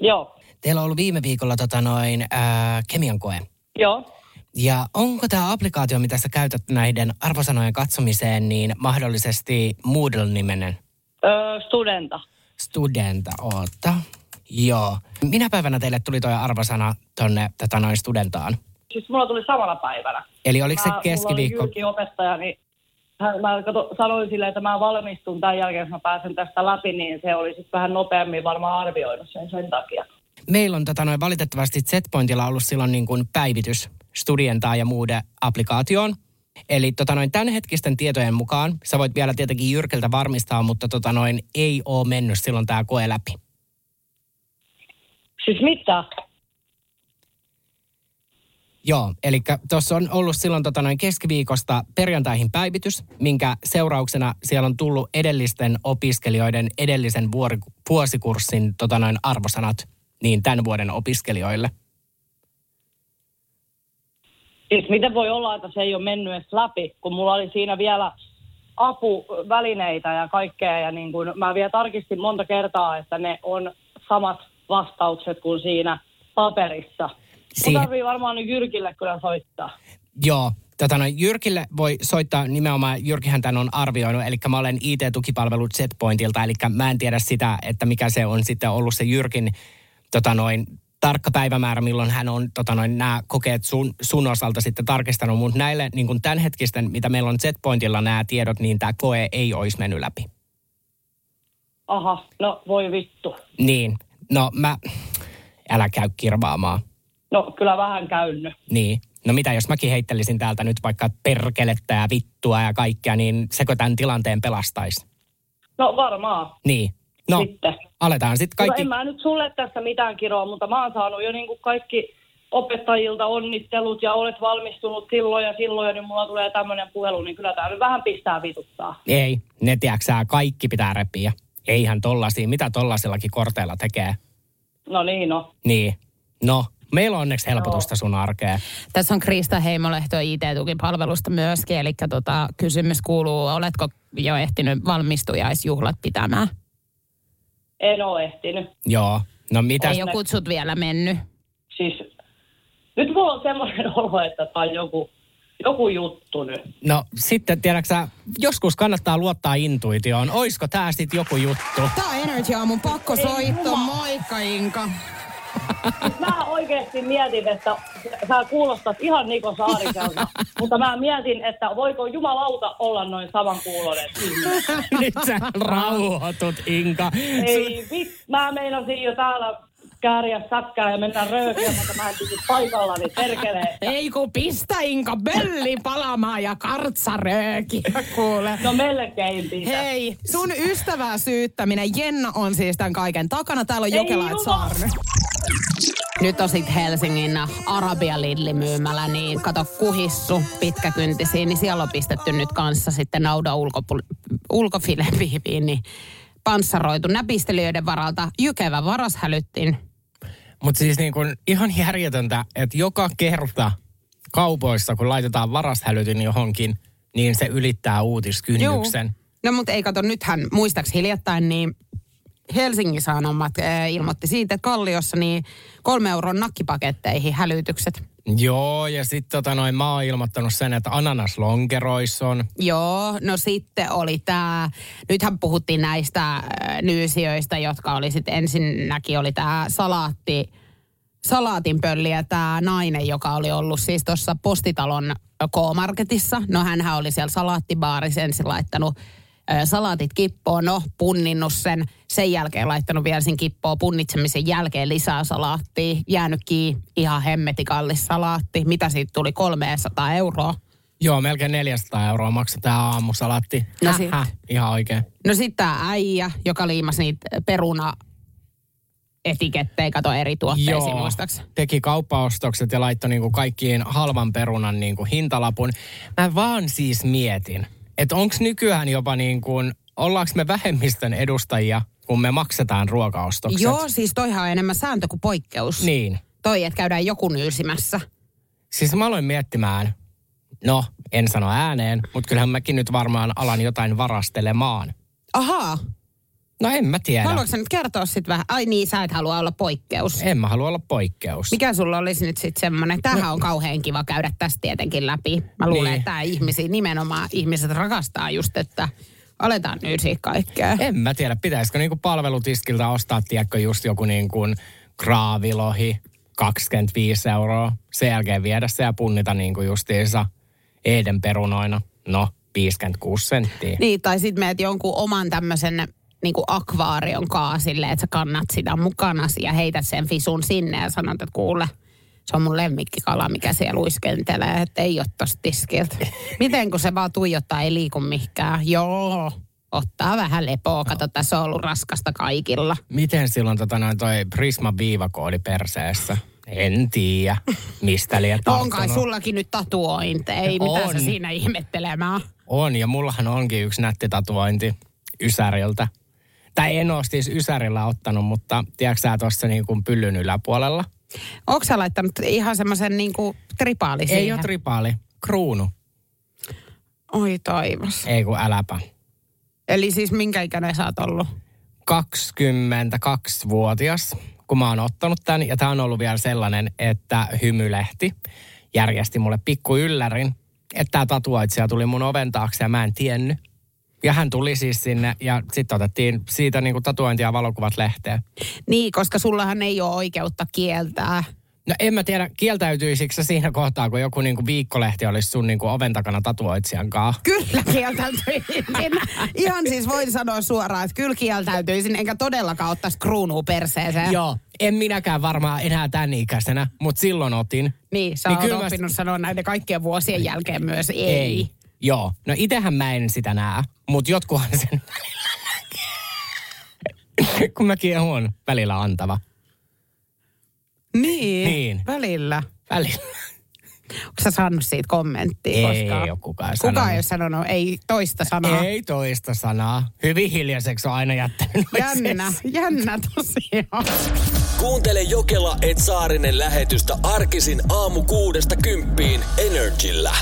Joo, Teillä on ollut viime viikolla tota noin, ää, kemian koe. joo. Ja onko tämä applikaatio, mitä sä käytät näiden arvosanojen katsomiseen, niin mahdollisesti Moodle-nimenen Öö, studenta. studenta oota? Joo. Minä päivänä teille tuli tuo arvosana tonne tätä noin studentaan? Siis mulla tuli samana päivänä. Eli oliko se keskiviikko? Mulla oli opettaja, niin hän, mä kato, sanoin silleen, että mä valmistun tämän jälkeen, jos mä pääsen tästä läpi, niin se oli sitten vähän nopeammin varmaan arvioinut sen sen takia. Meillä on tota noin valitettavasti Setpointilla ollut silloin niin kuin päivitys Studientaa ja muude applikaatioon. Eli tota noin tämänhetkisten tietojen mukaan, sä voit vielä tietenkin Jyrkiltä varmistaa, mutta tota noin ei ole mennyt silloin tämä koe läpi. Siis mitä? Joo, eli tuossa on ollut silloin tota noin keskiviikosta perjantaihin päivitys, minkä seurauksena siellä on tullut edellisten opiskelijoiden edellisen vuori, vuosikurssin tota noin arvosanat niin tämän vuoden opiskelijoille. Siis miten voi olla, että se ei ole mennyt edes läpi, kun mulla oli siinä vielä apuvälineitä ja kaikkea. Ja niin kun mä vielä tarkistin monta kertaa, että ne on samat vastaukset kuin siinä paperissa. Mun Siihen- tarvii varmaan nyt Jyrkille kyllä soittaa. Joo, tota noin, Jyrkille voi soittaa nimenomaan, Jyrkihän tämän on arvioinut, eli mä olen IT-tukipalvelut Setpointilta, eli mä en tiedä sitä, että mikä se on sitten ollut se Jyrkin tota noin, tarkka päivämäärä, milloin hän on tota noin, nämä kokeet sun, sun osalta sitten tarkistanut, mutta näille niin kuin tämänhetkisten, mitä meillä on Setpointilla nämä tiedot, niin tämä koe ei olisi mennyt läpi. Aha, no voi vittu. Niin, no mä, älä käy kirvaamaan. No kyllä vähän käynyt. Niin. No mitä jos mäkin heittelisin täältä nyt vaikka perkelettä ja vittua ja kaikkea, niin sekö tämän tilanteen pelastaisi? No varmaan. Niin. No, Sitten. Aletaan sitten Kaikki... kaikki. No en mä nyt sulle tässä mitään kiroa, mutta mä oon saanut jo niin kuin kaikki opettajilta onnittelut ja olet valmistunut silloin ja silloin ja nyt mulla tulee tämmöinen puhelu, niin kyllä tää nyt vähän pistää vituttaa. Ei, ne tiedäksää, kaikki pitää repiä. Eihän tollasia, mitä tollasillakin korteilla tekee. No niin, no. Niin. No, meillä on onneksi helpotusta sun arkeen. Tässä on Krista Heimolehto IT-tukipalvelusta myöskin, eli tota, kysymys kuuluu, oletko jo ehtinyt valmistujaisjuhlat pitämään? En oo ehtinyt. Joo. No mitä? Ei ole kutsut vielä mennyt. Siis nyt mulla on semmoinen [laughs] olo, että tää on joku, joku juttu nyt. No sitten tiedäksä, joskus kannattaa luottaa intuitioon. Oisko tää sitten joku juttu? Tää on Energy Aamun pakko soitto. Moikka Inka. Mä oikeasti mietin, että sä kuulostat ihan Niko Saariselta, [laughs] mutta mä mietin, että voiko jumalauta olla noin saman kuulonen ihminen. Nyt sä rauhoitut, Inka. Ei, vit, mä meinasin jo täällä kääriä säkkää ja mennä röökiä, mutta mä en pysy paikallani, perkele. Ei kun pistä Inka bölli palamaan ja kartsarööki, kuule. No melkein pistä. Hei, sun ystävää syyttäminen, Jenna on siis tämän kaiken takana. Täällä on Ei Jokela et jumala. Saarne. Nyt on sit Helsingin Arabia Lidli myymälä, niin kato kuhissu pitkäkyntisiin, niin siellä on pistetty nyt kanssa sitten nauda ulkopu- ulkofilepiiviin, niin panssaroitu näpistelijöiden varalta jykevä varashälyttin. Mutta siis niin kun ihan järjetöntä, että joka kerta kaupoissa, kun laitetaan varashälytin johonkin, niin se ylittää uutiskynnyksen. No mutta ei kato, nythän muistaaks hiljattain, niin Helsingin Sanomat äh, ilmoitti siitä, että Kalliossa niin kolme euron nakkipaketteihin hälytykset. Joo, ja sitten tota noin, mä oon ilmoittanut sen, että ananaslonkeroissa on. Joo, no sitten oli tämä, nythän puhuttiin näistä äh, nyysijöistä, jotka oli sitten ensinnäkin oli tämä salaatti, salaatinpölli ja tämä nainen, joka oli ollut siis tuossa postitalon K-marketissa. No hänhän oli siellä salaattibaarissa ensin laittanut salaatit kippoon, no punninnut sen, sen jälkeen laittanut vielä sen kippoon punnitsemisen jälkeen lisää salaattia, jäänyt kiinni, ihan hemmeti kallis salaatti. Mitä siitä tuli, 300 euroa? Joo, melkein 400 euroa maksaa tämä aamusalaatti. No sit- Ihan oikein. No sitten tämä äijä, joka liimasi niitä peruna etikettejä, kato eri tuotteisiin muistaakseni. teki kauppaostokset ja laittoi niinku kaikkiin halvan perunan niinku hintalapun. Mä vaan siis mietin, että onko nykyään jopa niin kuin, ollaanko me vähemmistön edustajia, kun me maksetaan ruokaostokset? Joo, siis toihan on enemmän sääntö kuin poikkeus. Niin. Toi, että käydään joku nyysimässä. Siis mä aloin miettimään, no en sano ääneen, mutta kyllähän mäkin nyt varmaan alan jotain varastelemaan. Ahaa. No en mä tiedä. Haluatko sä nyt kertoa sitten vähän? Ai niin, sä et halua olla poikkeus. En mä halua olla poikkeus. Mikä sulla olisi nyt sitten semmoinen? Tämähän on kauhean kiva käydä tästä tietenkin läpi. Mä luulen, Niin. että tämä ihmisiä, nimenomaan ihmiset rakastaa just, että aletaan nyysiä kaikkea. En mä tiedä, pitäisikö niinku palvelutiskiltä ostaa, tiedätkö, just joku niin kuin kraavilohi, 25 euroa. Sen jälkeen viedä se ja punnita niin kuin justiinsa Eeden perunoina. No, 56 senttiä. Niin, tai sitten meet jonkun oman tämmöisen niin kuin akvaarion kaa silleen, että sä kannat sitä mukanasi ja heität sen fisun sinne ja sanot, että kuule, se on mun lemmikkikala, mikä siellä luiskentelee, että ei ole tosta tiskiltä. [laughs] Miten kun se vaan tuijottaa, ei liiku mihinkään. Joo, ottaa vähän lepoa. Kato, tässä on ollut raskasta kaikilla. Miten silloin tota noin toi Prisma viivakoodi perseessä? En tiedä, mistä liian on kai sullakin nyt tatuointeja, mitä On. sä siinä ihmettelemään. On, ja mullahan onkin yksi nätti tatuointi Ysäriltä. Tai en ole siis Ysärillä ottanut, mutta tiedätkö sä tuossa niin kuin pyllyn yläpuolella? Onko sä laittanut ihan semmoisen niin kuin tripaali Ei siihen? ole tripaali, kruunu. Oi taivas. Ei kun äläpä. Eli siis minkä ikäinen sä oot ollut? 22-vuotias, kun mä oon ottanut tämän. Ja tämä on ollut vielä sellainen, että Hymylehti järjesti mulle pikku yllärin, että tämä tatuoitsija tuli mun oven taakse ja mä en tiennyt. Ja hän tuli siis sinne ja sitten otettiin siitä niin kuin tatuointia ja valokuvat lehteen. Niin, koska sullahan ei ole oikeutta kieltää. No en mä tiedä, kieltäytyisikö siinä kohtaa, kun joku niin kuin viikkolehti olisi sun niin kuin oven takana tatuoitsijan kanssa? Kyllä kieltäytyisin. Ihan siis voin sanoa suoraan, että kyllä kieltäytyisin, enkä todellakaan ottaisi kruunua perseeseen. Joo, en minäkään varmaan enää tämän ikäisenä, mutta silloin otin. Niin, sä Niin oot kyllä mä- oppinut sanoa näiden kaikkien vuosien jälkeen myös ei. Ei. Joo, no itehän mä en sitä näe, mutta jotkuhan sen välillä Kun mäkin on välillä antava. Niin, Niin. välillä. Välillä. Onko sä saanut siitä kommenttia Ei koskaan? ole kukaan Kukaan sanonut. ei ole sanonut, ei toista sanaa. Ei toista sanaa. Hyvin hiljaiseksi on aina jättänyt. Jännä, jännä tosiaan. Kuuntele Jokela et Saarinen lähetystä arkisin aamu kuudesta kymppiin Energillä.